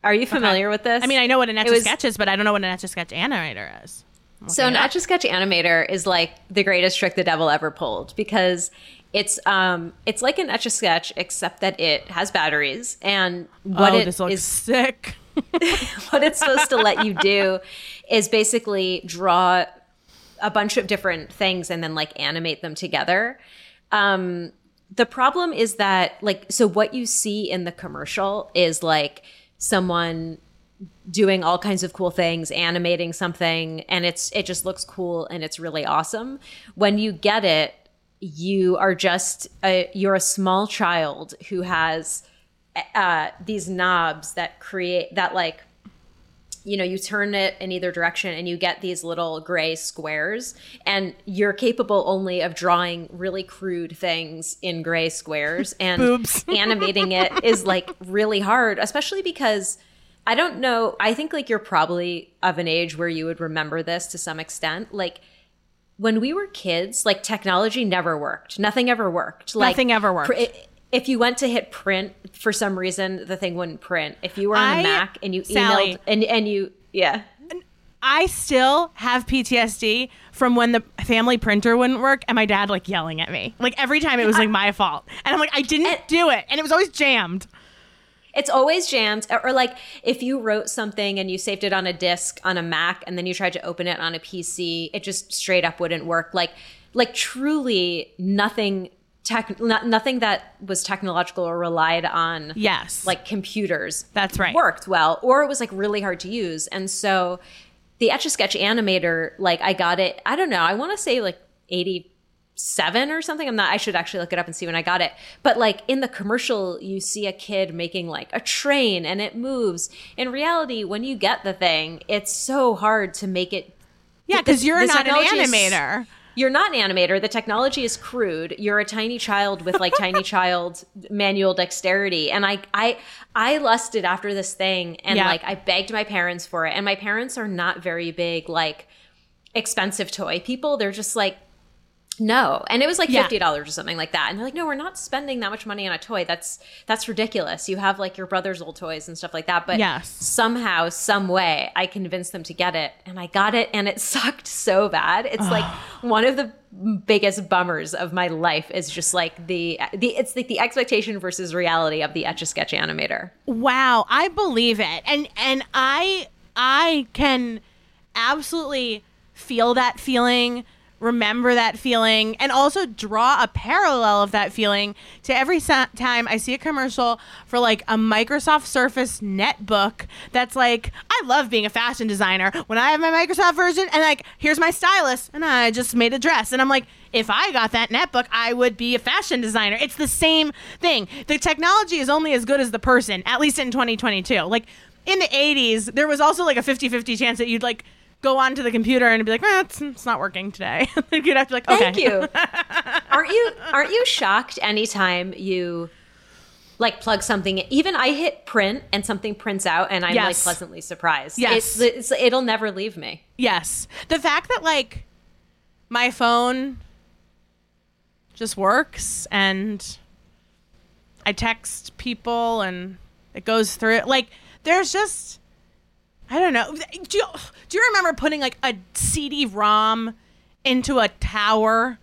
[SPEAKER 2] Are you familiar with this?
[SPEAKER 1] I mean, I know what an etch a sketch is, but I don't know what an etch a sketch animator is.
[SPEAKER 2] So an
[SPEAKER 1] Okay.
[SPEAKER 2] Etch a Sketch animator is like the greatest trick the devil ever pulled because it's um it's like an Etch a Sketch except that it has batteries and what
[SPEAKER 1] oh,
[SPEAKER 2] it
[SPEAKER 1] this looks
[SPEAKER 2] is
[SPEAKER 1] sick. *laughs*
[SPEAKER 2] what it's supposed to let you do *laughs* is basically draw a bunch of different things and then like animate them together. Um, the problem is that like so what you see in the commercial is like someone doing all kinds of cool things animating something and it's it just looks cool and it's really awesome when you get it you are just a, you're a small child who has uh, these knobs that create that like you know you turn it in either direction and you get these little gray squares and you're capable only of drawing really crude things in gray squares *laughs* and *laughs* animating it is like really hard especially because i don't know i think like you're probably of an age where you would remember this to some extent like when we were kids like technology never worked. Nothing ever worked. Like
[SPEAKER 1] Nothing ever worked.
[SPEAKER 2] pr- if you went to hit print for some reason the thing wouldn't print if you were on
[SPEAKER 1] I-
[SPEAKER 2] a mac and you emailed and and you yeah
[SPEAKER 1] I still have PTSD from when the family printer wouldn't work and my dad like yelling at me. Like every time it was like my fault. And I'm like, I didn't do it. And it was always jammed.
[SPEAKER 2] It's always jammed. Or, or like if you wrote something and you saved it on a disk on a Mac and then you tried to open it on a PC, it just straight up wouldn't work. Like like truly nothing tech not, nothing that was technological or relied on
[SPEAKER 1] Yes.
[SPEAKER 2] like computers
[SPEAKER 1] That's right.
[SPEAKER 2] worked well or it was like really hard to use and so the etch a sketch animator like i got it i don't know i want to say like 87 or something i'm not i should actually look it up and see when i got it but like in the commercial you see a kid making like a train and it moves in reality when you get the thing it's so hard to make it
[SPEAKER 1] yeah, because you're not an animator.
[SPEAKER 2] You're not an animator. The technology is crude. You're a tiny child with like tiny *laughs* child manual dexterity. And I I I lusted after this thing and
[SPEAKER 1] Yeah.
[SPEAKER 2] like I begged my parents for it. And my parents are not very big like expensive toy people. They're just like no. And it was like fifty dollars or something like that. And they're like, no, we're not spending that much money on a toy. That's that's ridiculous. You have like your brother's old toys and stuff like that. But
[SPEAKER 1] Yes.
[SPEAKER 2] somehow, some way, I convinced them to get it, and I got it, and it *laughs* sucked so bad. It's like one of the biggest bummers of my life is just like the the it's like the expectation versus reality of the etch a sketch animator.
[SPEAKER 1] Wow, I believe it. And and I I can absolutely feel that feeling, remember that feeling, and also draw a parallel of that feeling to every sa- time I see a commercial for like a Microsoft Surface netbook that's like, I love being a fashion designer. When I have my Microsoft version and like, here's my stylus, and I just made a dress. And I'm like, if I got that netbook, I would be a fashion designer. It's the same thing. The technology is only as good as the person, at least in 2022. Like in the 80s, there was also like a 50 50 chance that you'd like go onto the computer and be like, eh, it's, it's not working today. *laughs* you'd have to be like, okay.
[SPEAKER 2] Thank you. *laughs* aren't you aren't you shocked anytime you like plug something in. even I hit print and something prints out and I'm like pleasantly surprised.
[SPEAKER 1] Yes.
[SPEAKER 2] It's, it's it'll never leave me.
[SPEAKER 1] Yes. The fact that like my phone just works and I text people and it goes through. Like there's just I don't know. Do you, do you remember putting like a CD-ROM into a tower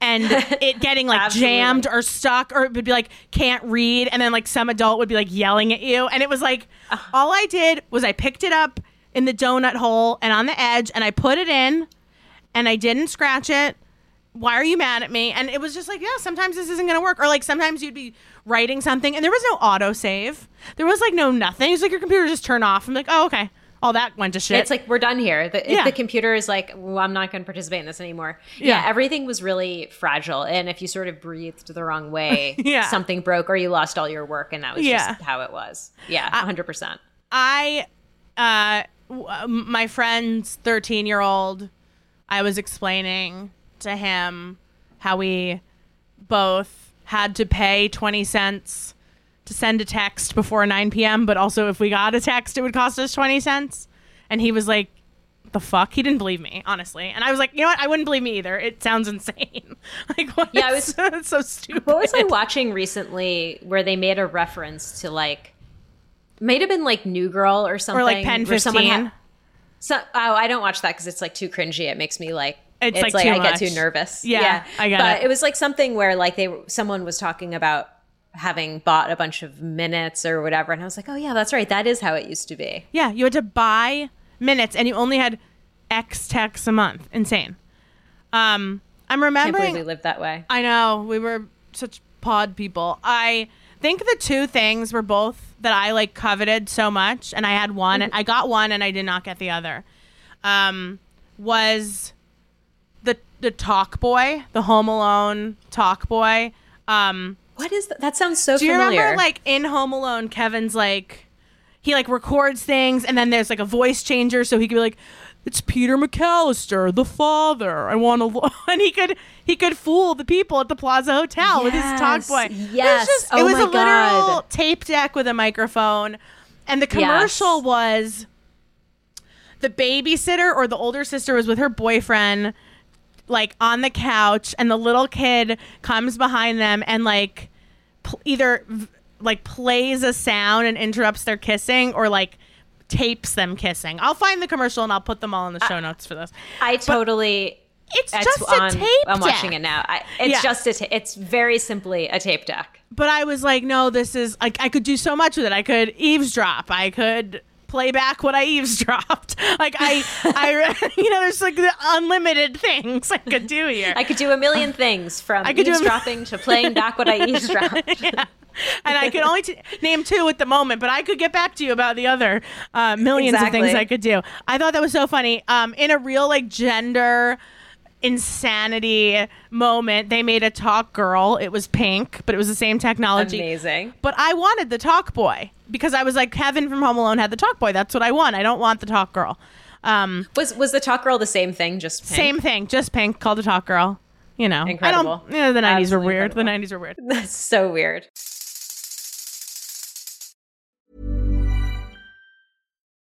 [SPEAKER 1] and *laughs* it getting like jammed or stuck or it would be like can't read and then like some adult would be like yelling at you and it was like uh-huh. all I did was I picked it up in the donut hole and on the edge and I put it in and I didn't scratch it. Why are you mad at me? And it was just like, yeah, sometimes this isn't going to work. Or like sometimes you'd be writing something and there was no autosave. There was like no nothing. It's like your computer just turned off. I'm like, oh, okay. All that went to shit.
[SPEAKER 2] It's like we're done here. The,
[SPEAKER 1] Yeah.
[SPEAKER 2] the computer is like, well, I'm not going to participate in this anymore. Yeah.
[SPEAKER 1] Yeah.
[SPEAKER 2] everything was really fragile, and if you sort of breathed the wrong way, *laughs*
[SPEAKER 1] Yeah.
[SPEAKER 2] something broke or you lost all your work, and that was
[SPEAKER 1] Yeah.
[SPEAKER 2] just how it was. Yeah, hundred percent.
[SPEAKER 1] I, uh, w- my friend's 13 year old, I was explaining to him how we both had to pay 20 cents to send a text before 9 p.m., but also if we got a text, it would cost us 20 cents. And he was like, the fuck? He didn't believe me, honestly. And I was like, you know what? I wouldn't believe me either. It sounds insane. *laughs* like, what?
[SPEAKER 2] Yeah, I
[SPEAKER 1] It's- *laughs* it's so stupid.
[SPEAKER 2] What was I watching recently where they made a reference to like, might have been like New Girl or something,
[SPEAKER 1] Or like Pen
[SPEAKER 2] where someone
[SPEAKER 1] 15.
[SPEAKER 2] had- So, oh, I don't watch that because it's like too cringy. It makes me like
[SPEAKER 1] It's,
[SPEAKER 2] it's,
[SPEAKER 1] like,
[SPEAKER 2] like, I get too nervous.
[SPEAKER 1] Yeah, yeah. I get
[SPEAKER 2] but
[SPEAKER 1] it.
[SPEAKER 2] it was like something where like they someone was talking about having bought a bunch of minutes or whatever, and I was like, oh yeah, that's right. That is how it used to be.
[SPEAKER 1] Yeah, you had to buy minutes and you only had X texts a month. Insane. Um, I'm
[SPEAKER 2] Can't
[SPEAKER 1] remembering.
[SPEAKER 2] we lived that way.
[SPEAKER 1] I know we were such pod people. I think the two things were both that I like coveted so much, and I had one, and I got one, and I did not get the other. Um, was the the Talk Boy, the Home Alone Talk Boy. Um,
[SPEAKER 2] What is that? That sounds so
[SPEAKER 1] do you remember like in Home Alone, Kevin's like he like records things and then there's like a voice changer so he could be like it's Peter McCallister, the father. I want to, *laughs* and he could he could fool the people at the Plaza Hotel with his talk boy.
[SPEAKER 2] yes.
[SPEAKER 1] it was, just, it
[SPEAKER 2] Oh
[SPEAKER 1] was
[SPEAKER 2] my
[SPEAKER 1] a literal tape deck with a microphone, and the commercial
[SPEAKER 2] Yes.
[SPEAKER 1] was the babysitter or the older sister was with her boyfriend like on the couch and the little kid comes behind them and like pl- either v- like plays a sound and interrupts their kissing or like tapes them kissing. I'll find the commercial and I'll put them all in the show notes for this.
[SPEAKER 2] I totally.
[SPEAKER 1] It's just a tape
[SPEAKER 2] I'm watching it now. I, it's
[SPEAKER 1] Yeah.
[SPEAKER 2] just a. Ta- it's very simply a tape deck.
[SPEAKER 1] but I was like, no, this is like I could do so much with it. I could eavesdrop. I could play back what I eavesdropped. *laughs* Like I, I, *laughs* you know, there's like the unlimited things I could do here.
[SPEAKER 2] I could do a million *laughs* things from
[SPEAKER 1] I could do
[SPEAKER 2] eavesdropping to playing back what I eavesdropped.
[SPEAKER 1] yeah. And I could only t- name two at the moment, but I could get back to you about the other uh, millions of things I could do. I thought that was so funny. Um, in a real like gender insanity moment, they made a talk girl. It was pink, but it was the same technology.
[SPEAKER 2] Amazing.
[SPEAKER 1] But I wanted the talk boy because I was like, Kevin from Home Alone had the talk boy. That's what I want. I don't want the talk girl. Um,
[SPEAKER 2] Was was the talk girl the same thing? Just pink?
[SPEAKER 1] same thing, just pink, called the talk girl. You know, I don't. Yeah, the nineties were weird.
[SPEAKER 2] incredible.
[SPEAKER 1] The nineties were weird.
[SPEAKER 2] That's *laughs* so weird.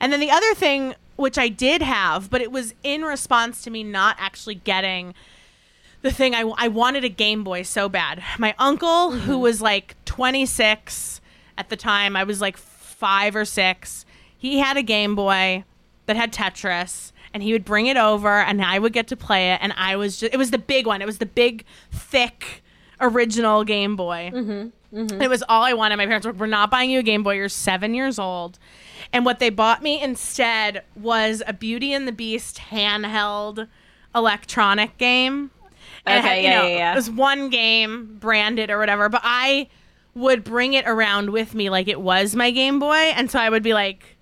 [SPEAKER 1] And then the other thing, which I did have, but it was in response to me not actually getting the thing I, I wanted a Game Boy so bad. My uncle, who mm-hmm. was like 26 at the time, I was like five or six, he had a Game Boy that had Tetris. And he would bring it over, and I would get to play it. And I was just—it was the big one. It was the big, thick, original Game Boy. Mm-hmm. Mm-hmm. It was all I wanted. My parents were, we're not buying you a Game Boy. You're seven years old. And what they bought me instead was a Beauty and the Beast handheld electronic game. And
[SPEAKER 2] Okay,
[SPEAKER 1] had,
[SPEAKER 2] yeah,
[SPEAKER 1] know,
[SPEAKER 2] yeah, yeah.
[SPEAKER 1] It was one game branded or whatever, but I would bring it around with me like it was my Game Boy. And so I would be like,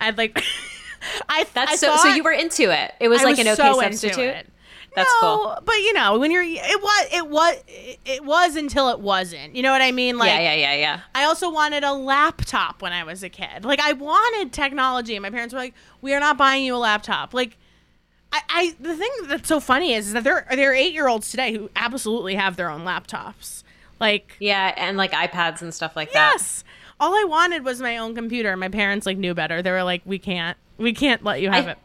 [SPEAKER 1] I'd like, *laughs* I
[SPEAKER 2] That's
[SPEAKER 1] I
[SPEAKER 2] so. so you were into it. It was
[SPEAKER 1] I
[SPEAKER 2] like
[SPEAKER 1] was
[SPEAKER 2] an okay
[SPEAKER 1] so into
[SPEAKER 2] substitute. That's
[SPEAKER 1] no,
[SPEAKER 2] cool.
[SPEAKER 1] But you know, when you're, it was, it was, it was until it wasn't. You know what I mean? Like,
[SPEAKER 2] yeah, yeah, yeah, yeah.
[SPEAKER 1] I also wanted a laptop when I was a kid. Like I wanted technology, and my parents were like, "We are not buying you a laptop." Like, I, I the thing that's so funny is that there are there are eight year olds today who absolutely have their own laptops. Like,
[SPEAKER 2] Yeah, and like iPads and stuff like that.
[SPEAKER 1] yes, all I wanted was my own computer. My parents like knew better. They were like, "We can't, we can't let you have
[SPEAKER 2] I-
[SPEAKER 1] it."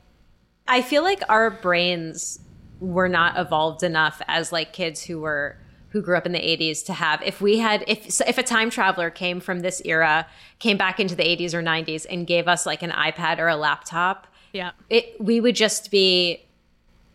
[SPEAKER 2] I feel like our brains were not evolved enough as like kids who were who grew up in the 80s to have if we had if if a time traveler came from this era came back into the 80s or 90s and gave us like an iPad or a laptop
[SPEAKER 1] Yeah,
[SPEAKER 2] it we would just be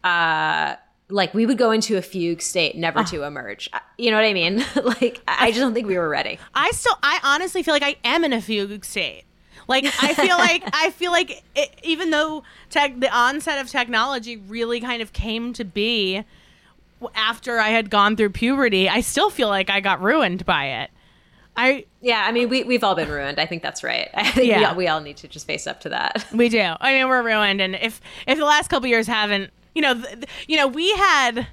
[SPEAKER 2] uh like we would go into a fugue state never
[SPEAKER 1] Ah.
[SPEAKER 2] to emerge you know what i mean *laughs* like i I just don't think we were ready
[SPEAKER 1] I still, I honestly feel like I am in a fugue state. Like I feel like *laughs* I feel like it, even though tech, the onset of technology really kind of came to be after I had gone through puberty, I still feel like I got ruined by it. I
[SPEAKER 2] yeah i mean we, we've all been ruined i think that's right *laughs* i think we,
[SPEAKER 1] Yeah.
[SPEAKER 2] all, we all need to just face up to that *laughs*
[SPEAKER 1] we do. I mean, we're ruined, and if if the last couple years haven't, you know, th- you know, we had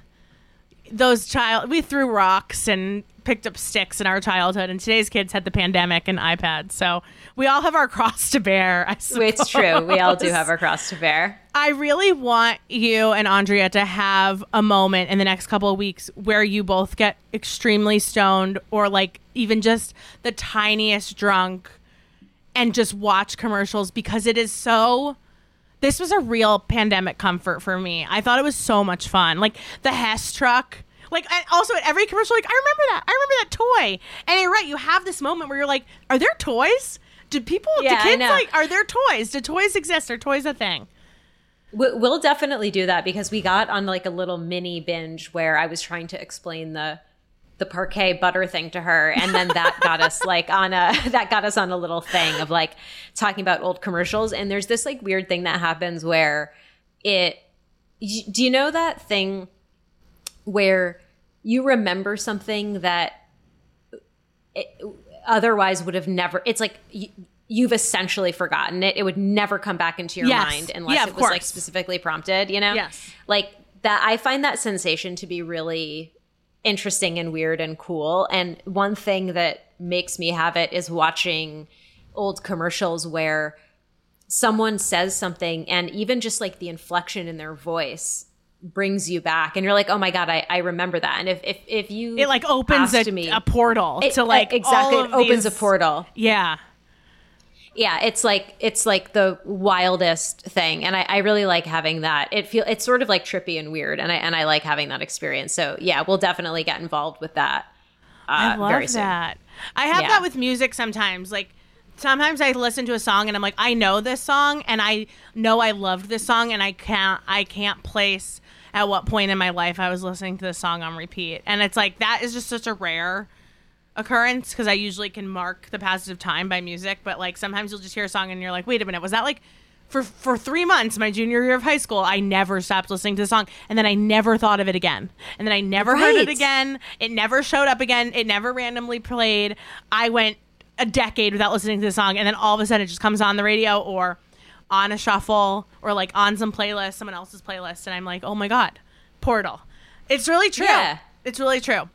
[SPEAKER 1] those child we threw rocks and picked up sticks in our childhood and today's kids had the pandemic and iPads so we all have our *laughs* cross to bear I
[SPEAKER 2] it's true we all do have our cross to bear
[SPEAKER 1] I really want you and Andrea to have a moment in the next couple of weeks where you both get extremely stoned or like even just the tiniest drunk and just watch commercials because it is so this was a real pandemic comfort for me. I thought it was so much fun. Like the Hess truck. Like also at every commercial, like I remember that. I remember that toy. And you're right, you have this moment where you're like, are there toys? Do people
[SPEAKER 2] Yeah,
[SPEAKER 1] do kids like are there toys? Do toys exist? Are toys a thing?
[SPEAKER 2] We- We'll definitely do that because we got on like a little mini binge where I was trying to explain the the Parkay butter thing to her, and then that got us *laughs* like on a that got us on a little thing of like talking about old commercials. And there's this like weird thing that happens where it. Do you know that thing where you remember something that it, otherwise would have never? It's like. Y- You've essentially forgotten it. It would never come back into your
[SPEAKER 1] Yes.
[SPEAKER 2] mind unless
[SPEAKER 1] Yeah,
[SPEAKER 2] it was like specifically prompted, you know?
[SPEAKER 1] Yes.
[SPEAKER 2] Like that I find that sensation to be really interesting and weird and cool. And one thing that makes me have it is watching old commercials where someone says something and even just like the inflection in their voice brings you back and you're like oh my god i, I remember that and if if, if you
[SPEAKER 1] It like opens a,
[SPEAKER 2] me,
[SPEAKER 1] a portal
[SPEAKER 2] it-
[SPEAKER 1] to like
[SPEAKER 2] exactly it opens
[SPEAKER 1] these-
[SPEAKER 2] a portal
[SPEAKER 1] Yeah.
[SPEAKER 2] yeah it's like it's like the wildest thing and I, I really like having that it feel it's sort of like trippy and weird and i and i like having that experience so yeah we'll definitely get involved with that uh,
[SPEAKER 1] I love
[SPEAKER 2] very soon.
[SPEAKER 1] that. I have
[SPEAKER 2] Yeah.
[SPEAKER 1] that with music sometimes. Like sometimes I listen to a song and I'm like, I know this song and I know I loved this song and I can't I can't place at what point in my life I was listening to this song on repeat. And it's like that is just such a rare occurrence because I usually can mark the passage of time by music, but like sometimes you'll just hear a song and you're like, wait a minute, was that like for for three months, my junior year of high school, I never stopped listening to the song, and then I never thought of it again, and then I never heard it again. It never showed up again. It never randomly played. I went a decade without listening to the song, and then all of a sudden it just comes on the radio or on a shuffle or like on some playlist, someone else's playlist, and I'm like, oh my god, Portal. It's really true.
[SPEAKER 2] Yeah.
[SPEAKER 1] It's really true.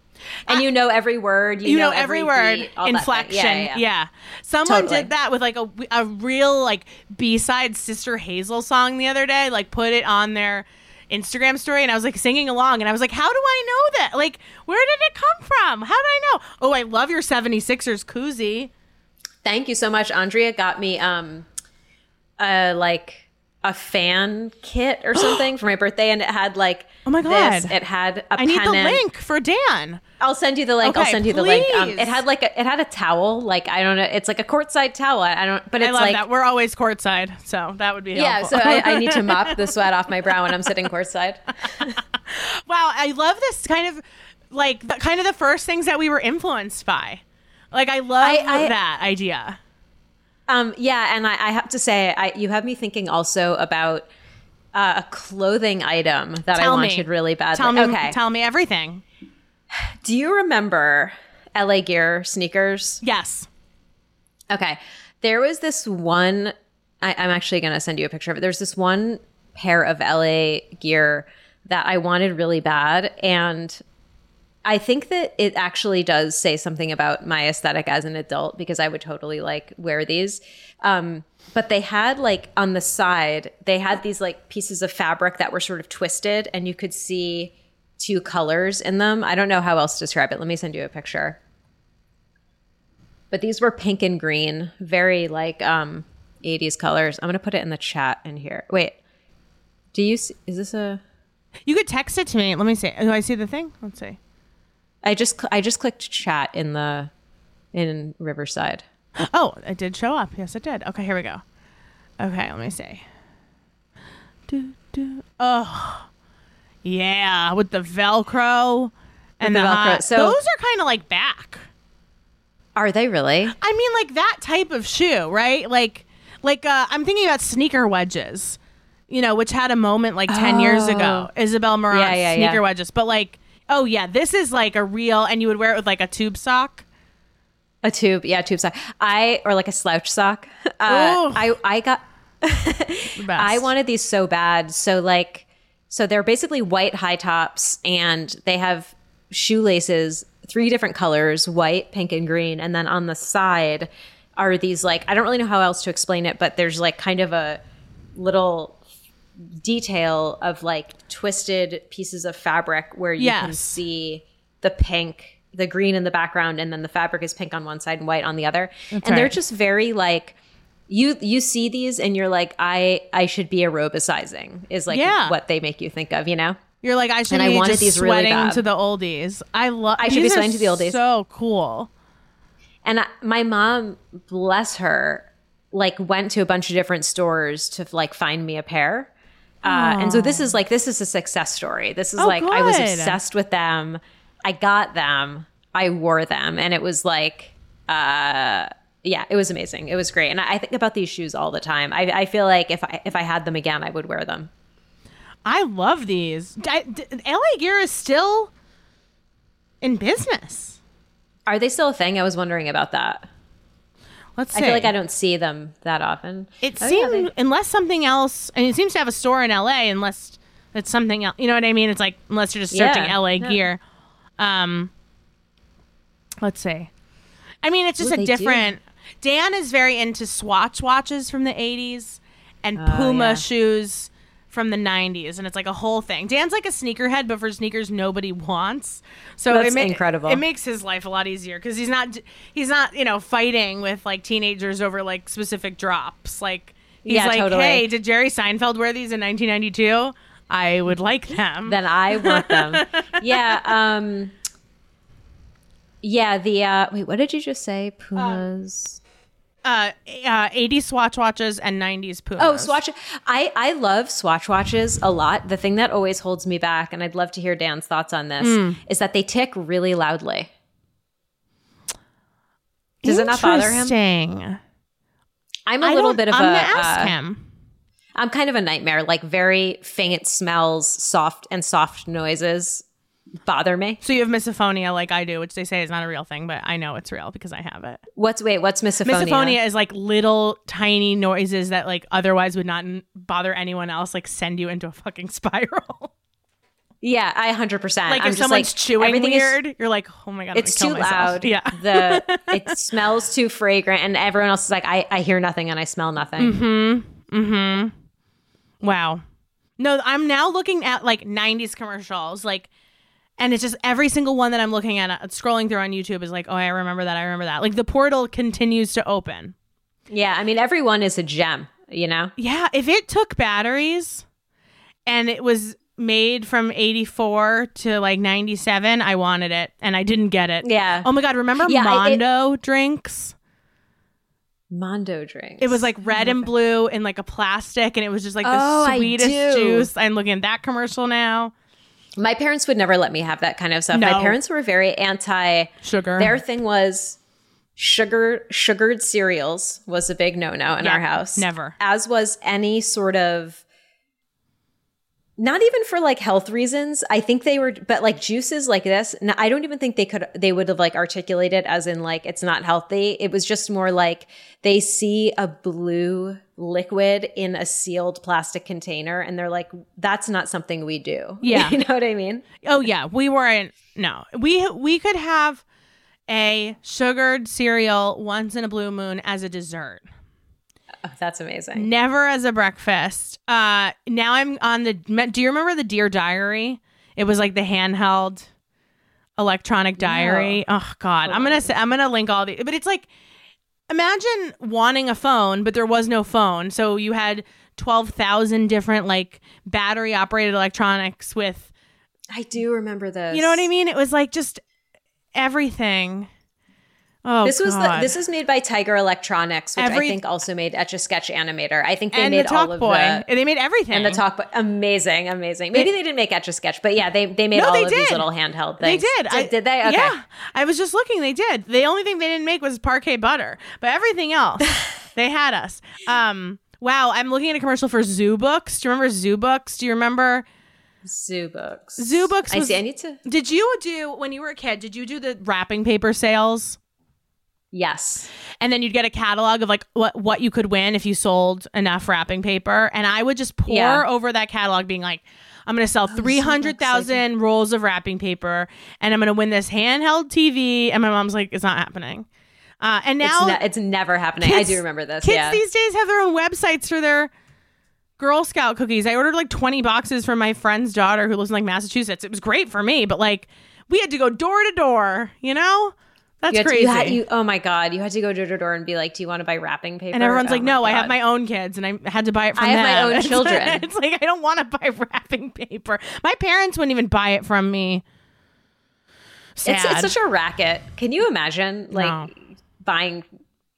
[SPEAKER 2] and you know every word you,
[SPEAKER 1] You know, every, word,
[SPEAKER 2] beat, all that thing.
[SPEAKER 1] inflection.
[SPEAKER 2] Yeah,
[SPEAKER 1] Yeah,
[SPEAKER 2] yeah.
[SPEAKER 1] Someone
[SPEAKER 2] Totally.
[SPEAKER 1] did that with like a, a real like B-side Sister Hazel song the other day. Like put it on their Instagram story, and I was like singing along, and I was like, "How do I know that? Like, where did it come from? How did I know? Oh, I love your 76ers koozie.
[SPEAKER 2] Thank you so much. Andrea got me um uh like a fan kit or something *gasps* for my birthday and it had like
[SPEAKER 1] Oh my
[SPEAKER 2] this.
[SPEAKER 1] God.
[SPEAKER 2] It had a
[SPEAKER 1] I need the link for Dan.
[SPEAKER 2] I'll send you the link. I'll send you the link. Um, it had like a, it had a towel. Like I don't know. It's like a courtside towel. I don't. But it's
[SPEAKER 1] I love
[SPEAKER 2] like
[SPEAKER 1] that. We're always courtside, so that would be
[SPEAKER 2] yeah.
[SPEAKER 1] helpful.
[SPEAKER 2] So I, I need to mop *laughs* the sweat off my brow when I'm sitting courtside. *laughs*
[SPEAKER 1] Wow, I love this kind of like the, kind of the first things that we were influenced by. Like I love
[SPEAKER 2] I- I-
[SPEAKER 1] that idea.
[SPEAKER 2] Um, yeah, and I, I have to say, I, you have me thinking also about uh, a clothing item that I
[SPEAKER 1] Tell me.
[SPEAKER 2] wanted really badly.
[SPEAKER 1] Tell me,
[SPEAKER 2] okay.
[SPEAKER 1] tell me everything.
[SPEAKER 2] Do you remember LA Gear sneakers?
[SPEAKER 1] Yes.
[SPEAKER 2] Okay. There was this one, I, I'm actually going to send you a picture of it. There's this one pair of LA gear that I wanted really bad. And I think that it actually does say something about my aesthetic as an adult because I would totally like wear these. Um, but they had like on the side, they had these like pieces of fabric that were sort of twisted and you could see two colors in them. I don't know how else to describe it. Let me send you a picture but these were pink and green, very like um 80s colors. I'm gonna put it in the chat in here. Wait, do you see, is this a?
[SPEAKER 1] You could text it to me. Let me see. Do I see the thing? Let's see.
[SPEAKER 2] I just I just clicked chat in the in Riverside.
[SPEAKER 1] Oh, it did show up. Yes, it did. Okay, here we go. Okay, let me see. Do, do. Oh, yeah, with the Velcro and
[SPEAKER 2] the
[SPEAKER 1] the,
[SPEAKER 2] Velcro. So-
[SPEAKER 1] those are kind of like back.
[SPEAKER 2] Are they really?
[SPEAKER 1] I mean, like that type of shoe, right? Like, like uh, I'm thinking about sneaker wedges, you know, which had a moment like ten years ago. Isabel Marant
[SPEAKER 2] Yeah, yeah,
[SPEAKER 1] sneaker
[SPEAKER 2] yeah.
[SPEAKER 1] wedges, but like, oh yeah, this is like a real, and you would wear it with like a tube sock.
[SPEAKER 2] A tube, yeah, tube sock. I or like a slouch sock. *laughs* Uh, I I got *laughs* I wanted these so bad. So like, so they're basically white high tops, and they have shoelaces, three different colors: white, pink, and green. And then on the side are these like I don't really know how else to explain it, but there's like kind of a little detail of like twisted pieces of fabric where you can see the pink, the green in the background, and then the fabric is pink on one side and white on the other. and they're just very like you you see these and you're like I I should be aerobicizing is like
[SPEAKER 1] Yeah.
[SPEAKER 2] what they make you think of, you know?
[SPEAKER 1] You're like, I should
[SPEAKER 2] And I wanted
[SPEAKER 1] just
[SPEAKER 2] these really
[SPEAKER 1] sweating
[SPEAKER 2] bad.
[SPEAKER 1] to the oldies. I love.
[SPEAKER 2] I should be sweating to the oldies.
[SPEAKER 1] So cool.
[SPEAKER 2] And I, my mom, bless her, like went to a bunch of different stores to like find me a pair. Uh, and so this is like this is a success story. This is
[SPEAKER 1] Oh,
[SPEAKER 2] like I was obsessed with them. I got them. I wore them, and it was like, uh, yeah, it was amazing. It was great, and I, I think about these shoes all the time. I, I feel like if I if I had them again, I would wear them.
[SPEAKER 1] I love these. D- d- LA Gear is still in business.
[SPEAKER 2] Are they still a thing? I was wondering about that.
[SPEAKER 1] Let's see.
[SPEAKER 2] I feel like I don't see them that often.
[SPEAKER 1] It
[SPEAKER 2] Oh, yeah,
[SPEAKER 1] seems
[SPEAKER 2] they-
[SPEAKER 1] unless something else, and it seems to have a store in LA. Unless it's something else, you know what I mean? It's like unless you're just searching
[SPEAKER 2] Yeah,
[SPEAKER 1] LA
[SPEAKER 2] yeah.
[SPEAKER 1] Gear. Um, let's see. I mean, it's just
[SPEAKER 2] Ooh,
[SPEAKER 1] a
[SPEAKER 2] they do.
[SPEAKER 1] different. Dan is very into Swatch watches from the '80s, and Puma
[SPEAKER 2] yeah.
[SPEAKER 1] shoes from the 90s and it's like a whole thing. Dan's like a sneakerhead but for sneakers nobody wants. So
[SPEAKER 2] That's
[SPEAKER 1] it ma-
[SPEAKER 2] incredible.
[SPEAKER 1] It makes his life a lot easier cuz he's not he's not, you know, fighting with like teenagers over like specific drops. Like he's
[SPEAKER 2] Yeah,
[SPEAKER 1] like,
[SPEAKER 2] totally.
[SPEAKER 1] "Hey, did Jerry Seinfeld wear these in 1992? I would like them."
[SPEAKER 2] then I want them. *laughs* yeah. Um. Yeah. The uh, wait. What did you just say? Pumas.
[SPEAKER 1] Uh, uh 80s Swatch watches and 90s Pumas.
[SPEAKER 2] Oh, Swatch. I I love Swatch watches a lot. The thing that always holds me back, and I'd love to hear Dan's thoughts on this,
[SPEAKER 1] Hmm.
[SPEAKER 2] is that they tick really loudly. Does it not bother him?
[SPEAKER 1] Interesting.
[SPEAKER 2] I'm a
[SPEAKER 1] I
[SPEAKER 2] little bit of
[SPEAKER 1] I'm
[SPEAKER 2] a.
[SPEAKER 1] gonna ask
[SPEAKER 2] uh,
[SPEAKER 1] him.
[SPEAKER 2] I'm kind of a nightmare. Like very faint smells, soft and soft noises bother me.
[SPEAKER 1] So you have misophonia like I do, which they say is not a real thing, but I know it's real because I have it.
[SPEAKER 2] What's wait? What's misophonia?
[SPEAKER 1] Misophonia is like little tiny noises that like otherwise would not n- bother anyone else, like send you into a fucking *laughs* spiral.
[SPEAKER 2] Yeah, I 100. percent
[SPEAKER 1] like
[SPEAKER 2] I'm
[SPEAKER 1] if
[SPEAKER 2] just
[SPEAKER 1] someone's
[SPEAKER 2] like,
[SPEAKER 1] chewing
[SPEAKER 2] everything is-
[SPEAKER 1] weird, you're like, oh my god,
[SPEAKER 2] it's too
[SPEAKER 1] myself.
[SPEAKER 2] loud.
[SPEAKER 1] Yeah.
[SPEAKER 2] the *laughs* it smells too fragrant, and everyone else is like, I I hear nothing and I smell nothing.
[SPEAKER 1] Mm-hmm. Wow. No, I'm now looking at like 90s commercials, like, and it's just every single one that I'm looking at, uh, scrolling through on YouTube is like, oh, I remember that. I remember that. Like the portal continues to open.
[SPEAKER 2] Yeah, I mean, everyone is a gem. You know.
[SPEAKER 1] Yeah, if it took batteries and it was made from 84 to like 97, I wanted it and I didn't get it.
[SPEAKER 2] Yeah.
[SPEAKER 1] Oh my God, remember
[SPEAKER 2] Yeah, I- it-
[SPEAKER 1] Mondo drinks?
[SPEAKER 2] Mondo drinks.
[SPEAKER 1] It was like red and blue in like a plastic and it was just like the
[SPEAKER 2] Oh,
[SPEAKER 1] sweetest juice. I'm looking at that commercial now.
[SPEAKER 2] My parents would never let me have that kind of stuff.
[SPEAKER 1] No.
[SPEAKER 2] My parents were very anti.
[SPEAKER 1] Sugar.
[SPEAKER 2] Their thing was sugar sugared cereals was a big no no in our house.
[SPEAKER 1] never.
[SPEAKER 2] As was any sort of not even for like health reasons. I think they were, but like juices like this, I don't even think they could, they would have like articulated as in like it's not healthy. It was just more like they see a blue liquid in a sealed plastic container and they're like, that's not something we do. *laughs*
[SPEAKER 1] Yeah.
[SPEAKER 2] you know what I mean?
[SPEAKER 1] Oh yeah, we weren't. No, we we could have a sugared cereal once in a blue moon as a dessert.
[SPEAKER 2] Oh, that's amazing.
[SPEAKER 1] Never as a breakfast. Uh, now I'm on the. Do you remember the Dear Diary? It was like the handheld electronic diary. Oh God, I'm gonna say, I'm gonna link all the. But it's like, imagine wanting a phone, but there was no phone, so you had twelve thousand different like battery operated electronics with.
[SPEAKER 2] I do remember this.
[SPEAKER 1] You know what I mean? It was like just everything. Oh,
[SPEAKER 2] This was the, this was made by Tiger Electronics, which
[SPEAKER 1] Every-
[SPEAKER 2] I think also made Etch a Sketch Animator. I think they
[SPEAKER 1] and
[SPEAKER 2] made
[SPEAKER 1] the
[SPEAKER 2] all of
[SPEAKER 1] Boy.
[SPEAKER 2] the
[SPEAKER 1] they made everything.
[SPEAKER 2] and the Talk Boy. Amazing, amazing. Maybe they didn't make Etch a Sketch, but yeah, they they made
[SPEAKER 1] No,
[SPEAKER 2] all
[SPEAKER 1] they
[SPEAKER 2] of these little handheld
[SPEAKER 1] They
[SPEAKER 2] things.
[SPEAKER 1] did.
[SPEAKER 2] Did,
[SPEAKER 1] I-
[SPEAKER 2] did they? Okay.
[SPEAKER 1] Yeah. I was just looking. They did. The only thing they didn't make was Parkay butter, but everything else, *laughs* they had us. Um. Wow. I'm looking at a commercial for Zoo Books. Do you remember Zoo Books? Do you remember?
[SPEAKER 2] Zoo books.
[SPEAKER 1] Zoo Books
[SPEAKER 2] I see. I need to.
[SPEAKER 1] Did you do when you were a kid? Did you do the wrapping paper sales?
[SPEAKER 2] Yes.
[SPEAKER 1] And then you'd get a catalog of like what what you could win if you sold enough wrapping paper. And I would just pour
[SPEAKER 2] Yeah.
[SPEAKER 1] over that catalog, being like, I'm gonna sell three hundred thousand rolls of wrapping paper, and I'm gonna win this handheld TV. And my mom's like, it's not happening. Uh, and now
[SPEAKER 2] it's, ne- it's never happening. I do remember this.
[SPEAKER 1] Kids
[SPEAKER 2] yeah.
[SPEAKER 1] these days have their own websites for their Girl Scout cookies. I ordered like 20 boxes for my friend's daughter who lives in like Massachusetts. It was great for me, but like we had to go door to door, you know? That's
[SPEAKER 2] you had to-
[SPEAKER 1] crazy.
[SPEAKER 2] you had- you- oh my god! You had to go door to door and be like, "Do you want to buy wrapping paper?"
[SPEAKER 1] and everyone's
[SPEAKER 2] Oh
[SPEAKER 1] like, "No, I have my own kids, and I had to buy it from
[SPEAKER 2] I have my own *laughs* children.
[SPEAKER 1] It's like I don't want to *laughs* buy wrapping paper. My parents wouldn't even buy it from me. Sad.
[SPEAKER 2] It's, it's such a racket. Can you imagine like
[SPEAKER 1] No.
[SPEAKER 2] buying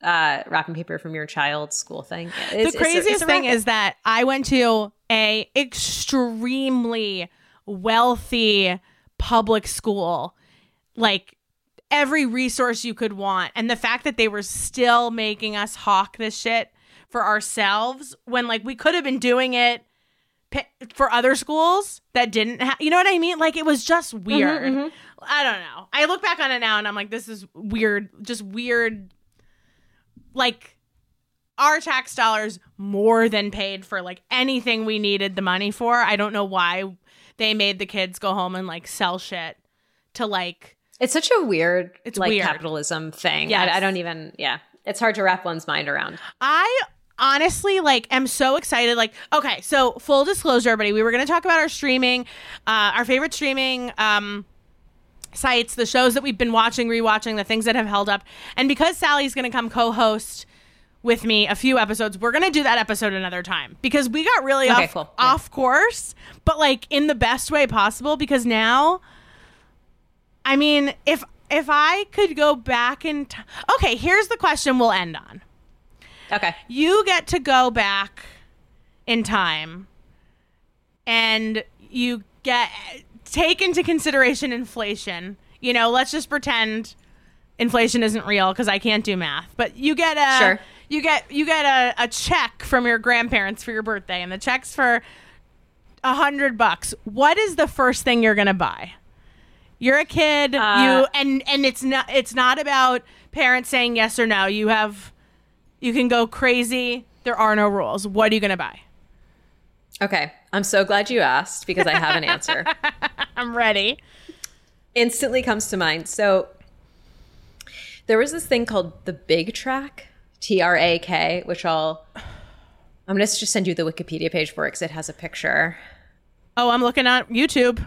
[SPEAKER 2] uh, wrapping paper from your child's school thing? It's-
[SPEAKER 1] the
[SPEAKER 2] it's a-
[SPEAKER 1] craziest
[SPEAKER 2] it's a
[SPEAKER 1] thing is that I went to a extremely wealthy public school, like every resource you could want, and the fact that they were still making us hawk this shit for ourselves when like we could have been doing it for other schools that didn't have you know what i mean? Like it was just mm-hmm, weird. Mm-hmm. i don't know. I look back on it now and i'm like this is weird just weird like our tax dollars more than paid for like anything we needed the money for. I don't know why they made the kids go home and like sell shit to like
[SPEAKER 2] It's such a weird,
[SPEAKER 1] It's
[SPEAKER 2] like
[SPEAKER 1] weird.
[SPEAKER 2] capitalism thing.
[SPEAKER 1] Yeah,
[SPEAKER 2] I, I don't even. Yeah, it's hard to wrap one's mind around.
[SPEAKER 1] I honestly like am so excited like okay so full disclosure everybody we were going to talk about our streaming uh our favorite streaming um sites the shows that we've been watching rewatching the things that have held up and because sally's going to come co-host with me a few episodes we're going to do that episode another time because we got really
[SPEAKER 2] Okay,
[SPEAKER 1] off,
[SPEAKER 2] cool. Yeah.
[SPEAKER 1] off course but like in the best way possible because now i mean if if i could go back in time okay here's the question we'll end on
[SPEAKER 2] Okay.
[SPEAKER 1] you get to go back in time and you get take into consideration inflation. You know, let's just pretend inflation isn't real because I can't do math. But you get a
[SPEAKER 2] Sure.
[SPEAKER 1] you get you get a, a check from your grandparents for your birthday, and the check's for a hundred bucks. What is the first thing you're gonna buy? You're a kid,
[SPEAKER 2] Uh,
[SPEAKER 1] you and and it's not it's not about parents saying yes or no. You have you can go crazy. There are no rules. What are you gonna buy?
[SPEAKER 2] Okay. I'm so glad you asked because I have an answer. *laughs*
[SPEAKER 1] I'm ready.
[SPEAKER 2] Instantly comes to mind. So there was this thing called the Big Trak, T R A K, which I'll I'm gonna just send you the Wikipedia page for it because it has a picture.
[SPEAKER 1] Oh, I'm looking at YouTube.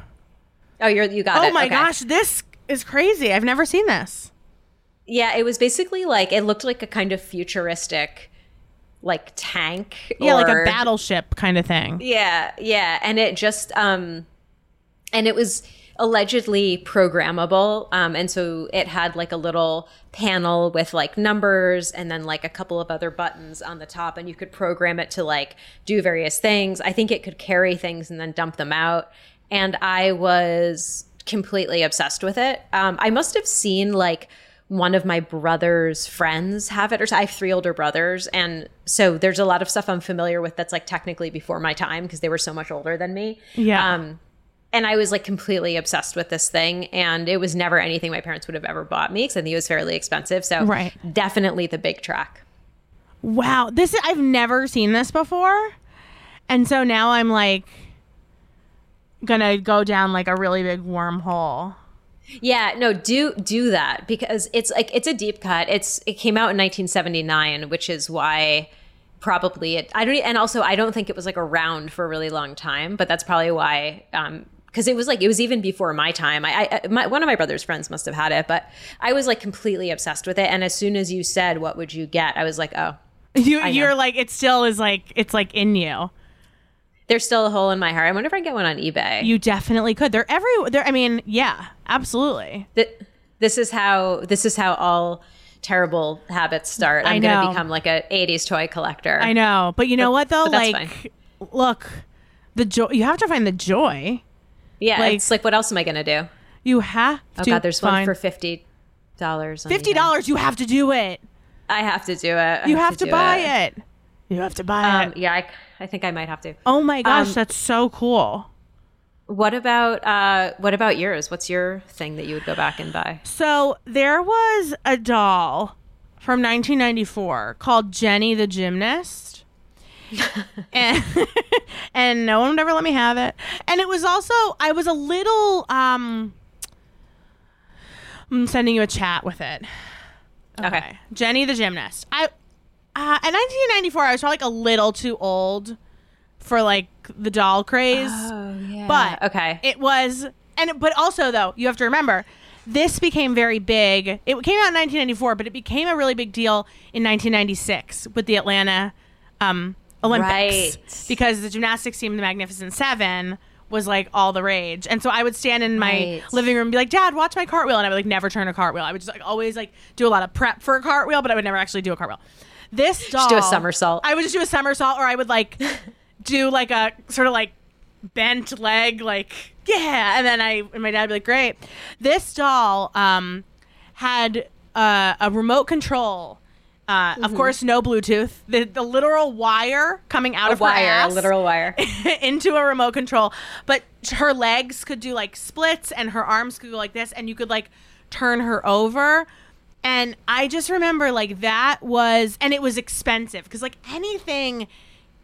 [SPEAKER 2] Oh, you're you got
[SPEAKER 1] Oh
[SPEAKER 2] it.
[SPEAKER 1] Oh my
[SPEAKER 2] Okay.
[SPEAKER 1] gosh, this is crazy. I've never seen this.
[SPEAKER 2] Yeah, it was basically like it looked like a kind of futuristic like tank.
[SPEAKER 1] Yeah, like a battleship kind of thing.
[SPEAKER 2] Yeah, yeah, and it just um and it was allegedly programmable um and so it had like a little panel with like numbers and then like a couple of other buttons on the top and you could program it to like do various things. I think it could carry things and then dump them out and I was completely obsessed with it. Um I must have seen like one of my brother's friends have it or so- I have three older brothers and so there's a lot of stuff I'm familiar with that's like technically before my time because they were so much older than me.
[SPEAKER 1] Yeah.
[SPEAKER 2] Um and I was like completely obsessed with this thing and it was never anything my parents would have ever bought me because I think it was fairly expensive. So
[SPEAKER 1] Right.
[SPEAKER 2] definitely the Big Trak.
[SPEAKER 1] Wow, this is, I've never seen this before, and so now I'm like gonna go down like a really big wormhole.
[SPEAKER 2] Yeah, no, do do that because it's like it's a deep cut. It's it came out in 1979, which is why probably it. I don't and also I don't think it was like around for a really long time, but that's probably why. Um, because it was like it was even before my time. I, I my, one of my brother's friends must have had it, but I was like completely obsessed with it. And as soon as you said, "What would you get?" I was like, "Oh,
[SPEAKER 1] You, you're like it still is like it's like in you.
[SPEAKER 2] There's still a hole in my heart." I wonder if I can get one on eBay.
[SPEAKER 1] You definitely could. They're every. They're. I mean, yeah, absolutely.
[SPEAKER 2] Th- this is how this is how all terrible habits start. I'm going to become like a 80s toy collector.
[SPEAKER 1] I know, but you know what though?
[SPEAKER 2] but
[SPEAKER 1] like, look, the joy. You have to find the joy.
[SPEAKER 2] Yeah,
[SPEAKER 1] Like-
[SPEAKER 2] it's like what else am I going to do?
[SPEAKER 1] You have
[SPEAKER 2] Oh
[SPEAKER 1] to.
[SPEAKER 2] Oh god, there's one for $50. on
[SPEAKER 1] fifty
[SPEAKER 2] eBay.
[SPEAKER 1] dollars. You have to do it.
[SPEAKER 2] I have to do it. I
[SPEAKER 1] You have to,
[SPEAKER 2] do
[SPEAKER 1] buy it. You have to buy
[SPEAKER 2] Um,
[SPEAKER 1] it.
[SPEAKER 2] yeah, I, I think I might have to.
[SPEAKER 1] Oh my gosh,
[SPEAKER 2] um,
[SPEAKER 1] that's so cool.
[SPEAKER 2] What about uh what about yours? What's your thing that you would go back and buy?
[SPEAKER 1] So there was a doll from 1994 called Jenny the Gymnast. *laughs* and, *laughs* and no one would ever let me have it. And it was also I was a little um I'm sending you a chat with it.
[SPEAKER 2] Okay.
[SPEAKER 1] Jenny the Gymnast. I uh, in 1994 I was probably like a little too old for like the doll craze.
[SPEAKER 2] Oh, yeah.
[SPEAKER 1] But
[SPEAKER 2] okay.
[SPEAKER 1] it was, and but also though you have to remember, this became very big. It came out in 1994, but it became a really big deal in 1996 with the Atlanta um, Olympics
[SPEAKER 2] Right.
[SPEAKER 1] because the gymnastics team, the Magnificent Seven, was like all the rage. And so I would stand in my
[SPEAKER 2] Right.
[SPEAKER 1] living room and be like, "Dad, watch my cartwheel," and I would like never turn a cartwheel. I would just like always like do a lot of prep for a cartwheel, but I would never actually do a cartwheel. This doll,
[SPEAKER 2] do a somersault.
[SPEAKER 1] I would just do a somersault, or I would like *laughs* do like a sort of like bent leg, like yeah, and then I and my dad would be like, great. This doll um had uh, a remote control. Uh,
[SPEAKER 2] Mm-hmm.
[SPEAKER 1] Of course, no Bluetooth. The, the literal wire coming out
[SPEAKER 2] a
[SPEAKER 1] of her
[SPEAKER 2] wire,
[SPEAKER 1] ass
[SPEAKER 2] a literal wire. *laughs*
[SPEAKER 1] into a remote control. But her legs could do like splits and her arms could go like this, and you could like turn her over. And I just remember like that was, and it was expensive because like anything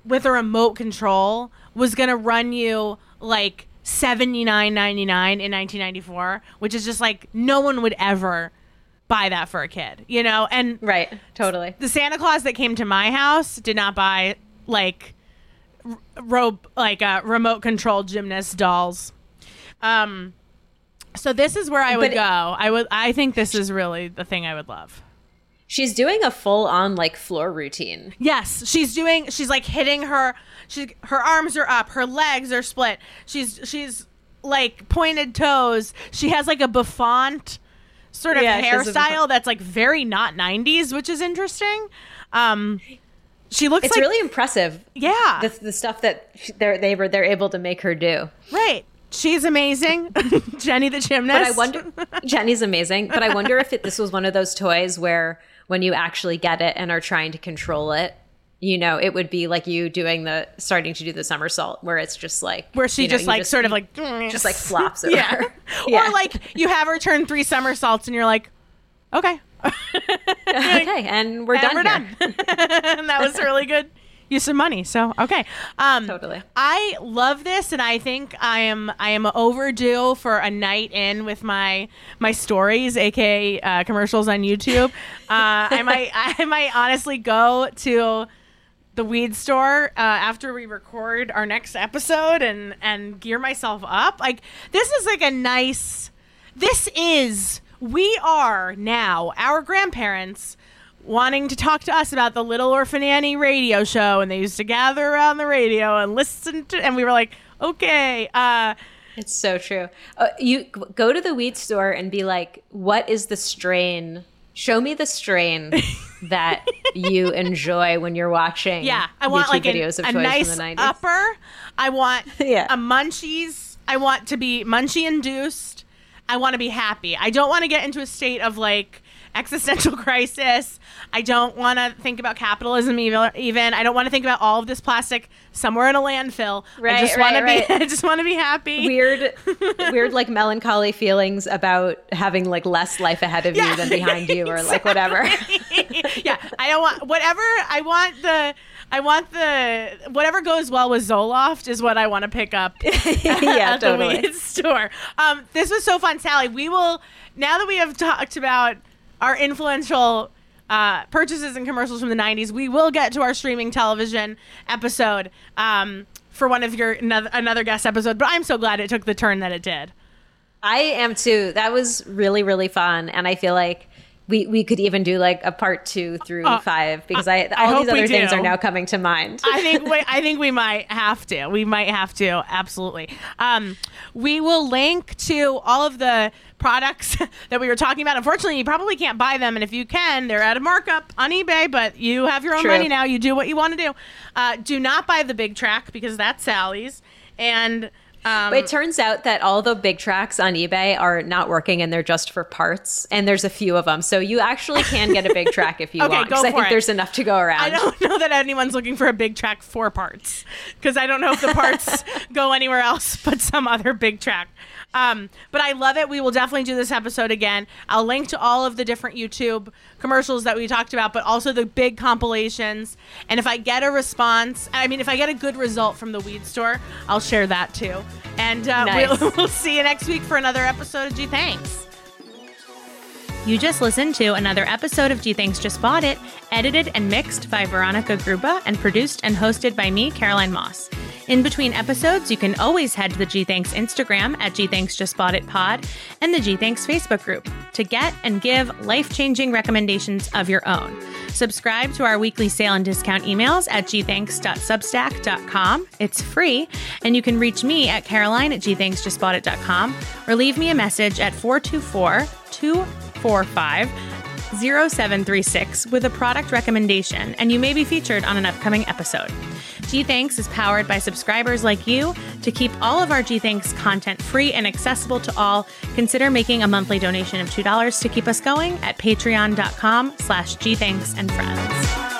[SPEAKER 1] with a remote control was gonna run you like seventy nine ninety nine in nineteen ninety four, which is just like no one would ever buy that for a kid, you know? And
[SPEAKER 2] Right. Totally.
[SPEAKER 1] the Santa Claus that came to my house did not buy like r- rope like uh, remote control gymnast dolls. Um so this is where I would
[SPEAKER 2] But-
[SPEAKER 1] go. I would I think this is really the thing I would love.
[SPEAKER 2] She's doing a full on like floor routine.
[SPEAKER 1] Yes, she's doing. She's like hitting her. She her arms are up. Her legs are split. She's she's like pointed toes. She has like a bouffant sort of
[SPEAKER 2] Yeah,
[SPEAKER 1] hairstyle that's like very not '90s, which is interesting. Um, she looks
[SPEAKER 2] It's
[SPEAKER 1] like
[SPEAKER 2] really impressive.
[SPEAKER 1] yeah,
[SPEAKER 2] The, the stuff that they're they were they're able to make her do.
[SPEAKER 1] right. She's amazing, *laughs* Jenny the gymnast.
[SPEAKER 2] But I wonder, Jenny's amazing. But I wonder if it, this was one of those toys where when you actually get it and are trying to control it, you know, it would be like you doing the starting to do the somersault, where it's just like
[SPEAKER 1] where she
[SPEAKER 2] you know,
[SPEAKER 1] just like sort of like *laughs*
[SPEAKER 2] just like flops over. *laughs*
[SPEAKER 1] yeah.
[SPEAKER 2] Yeah.
[SPEAKER 1] or like you have her turn three somersaults and you're like, okay,
[SPEAKER 2] okay, and we're
[SPEAKER 1] and
[SPEAKER 2] done
[SPEAKER 1] we're
[SPEAKER 2] here.
[SPEAKER 1] done. and that was really good use some money. So okay, um,
[SPEAKER 2] Totally.
[SPEAKER 1] I love this, and I think I am I am overdue for a night in with my my stories, aka uh, commercials on YouTube. *laughs* Uh, I might I *laughs* might honestly go to the weed store uh, after we record our next episode and and gear myself up. Like this is like a nice. This is we are now our grandparents wanting to talk to us about the Little Orphan Annie radio show, and they used to gather around the radio and listen to, and we were like, okay, uh,
[SPEAKER 2] It's so true. Uh, you go to the weed store and be like, "What is the strain? Show me the strain *laughs* that you enjoy when you're watching."
[SPEAKER 1] yeah, I want
[SPEAKER 2] YouTube
[SPEAKER 1] like an-
[SPEAKER 2] videos of
[SPEAKER 1] a
[SPEAKER 2] toys
[SPEAKER 1] nice
[SPEAKER 2] from the 90s.
[SPEAKER 1] upper. I want *laughs*
[SPEAKER 2] Yeah.
[SPEAKER 1] a munchies. I want to be munchie induced. I want to be happy. I don't want to get into a state of like existential *laughs* crisis. I don't want to think about capitalism even. Even I don't want to think about all of this plastic somewhere in a landfill. I
[SPEAKER 2] Right,
[SPEAKER 1] just want to
[SPEAKER 2] right,
[SPEAKER 1] be. *laughs* I just want to be happy.
[SPEAKER 2] weird *laughs* weird like melancholy feelings about having like less life ahead of
[SPEAKER 1] Yeah,
[SPEAKER 2] you than behind you or like whatever
[SPEAKER 1] yeah, I don't want whatever. I want the. I want the whatever goes well with Zoloft is what I want to pick up
[SPEAKER 2] yeah
[SPEAKER 1] at the
[SPEAKER 2] totally
[SPEAKER 1] weed store. Um, this was so fun, Sally. We will now that we have talked about our influential uh, purchases and commercials from the '90s. We will get to our streaming television episode um, for one of your another, guest episode. But I'm so glad it took the turn that it did.
[SPEAKER 2] i am too that was really really fun and i feel like we, we could even do like a part two through five because I
[SPEAKER 1] Uh, I
[SPEAKER 2] all
[SPEAKER 1] hope
[SPEAKER 2] these other things are now coming to mind.
[SPEAKER 1] I think we, I think we *laughs* might have to. We might have to. Absolutely. Um, we will link to all of the products *laughs* that we were talking about. Unfortunately, you probably can't buy them, and if you can, they're at a markup on eBay. But you have your own
[SPEAKER 2] True.
[SPEAKER 1] money now. You do what you want to do. Uh, do not buy the Big Trak because that's Sally's. And um,
[SPEAKER 2] it turns out that all the Big Traks on eBay are not working and they're just for parts. And there's a few of them. So you actually can get a Big Trak if you *laughs*
[SPEAKER 1] Okay,
[SPEAKER 2] want.
[SPEAKER 1] go
[SPEAKER 2] 'cause I think
[SPEAKER 1] it.
[SPEAKER 2] there's enough to go around.
[SPEAKER 1] I don't know that anyone's looking for a Big Trak for parts because I don't know if the parts *laughs* go anywhere else but some other Big Trak. Um, but I love it. We will definitely do this episode again. I'll link to all of the different YouTube commercials that we talked about, but also the big compilations. And if I get a response, I mean, if I get a good result from the weed store, I'll share that too. And uh,
[SPEAKER 2] Nice.
[SPEAKER 1] we'll, *laughs* we'll see you next week for another episode of Gee Thanks. You just listened to another episode of Gee Thanks Just Bought It, edited and mixed by Veronica Gruba and produced and hosted by me, Caroline Moss. In between episodes, you can always head to the Gee Thanks Instagram at Gee Thanks Just Bought It Pod and the Gee Thanks Facebook group to get and give life changing recommendations of your own. Subscribe to our weekly sale and discount emails at geethanks.substack.com. It's free, and you can reach me at caroline at geethanksjustboughtit.com or leave me a message at 424 245 0736 with a product recommendation, and you may be featured on an upcoming episode. Gee Thanks is powered by subscribers like you. To keep all of our Gee Thanks content free and accessible to all, consider making a monthly donation of $2 to keep us going at patreon.com slash geethanks and friends.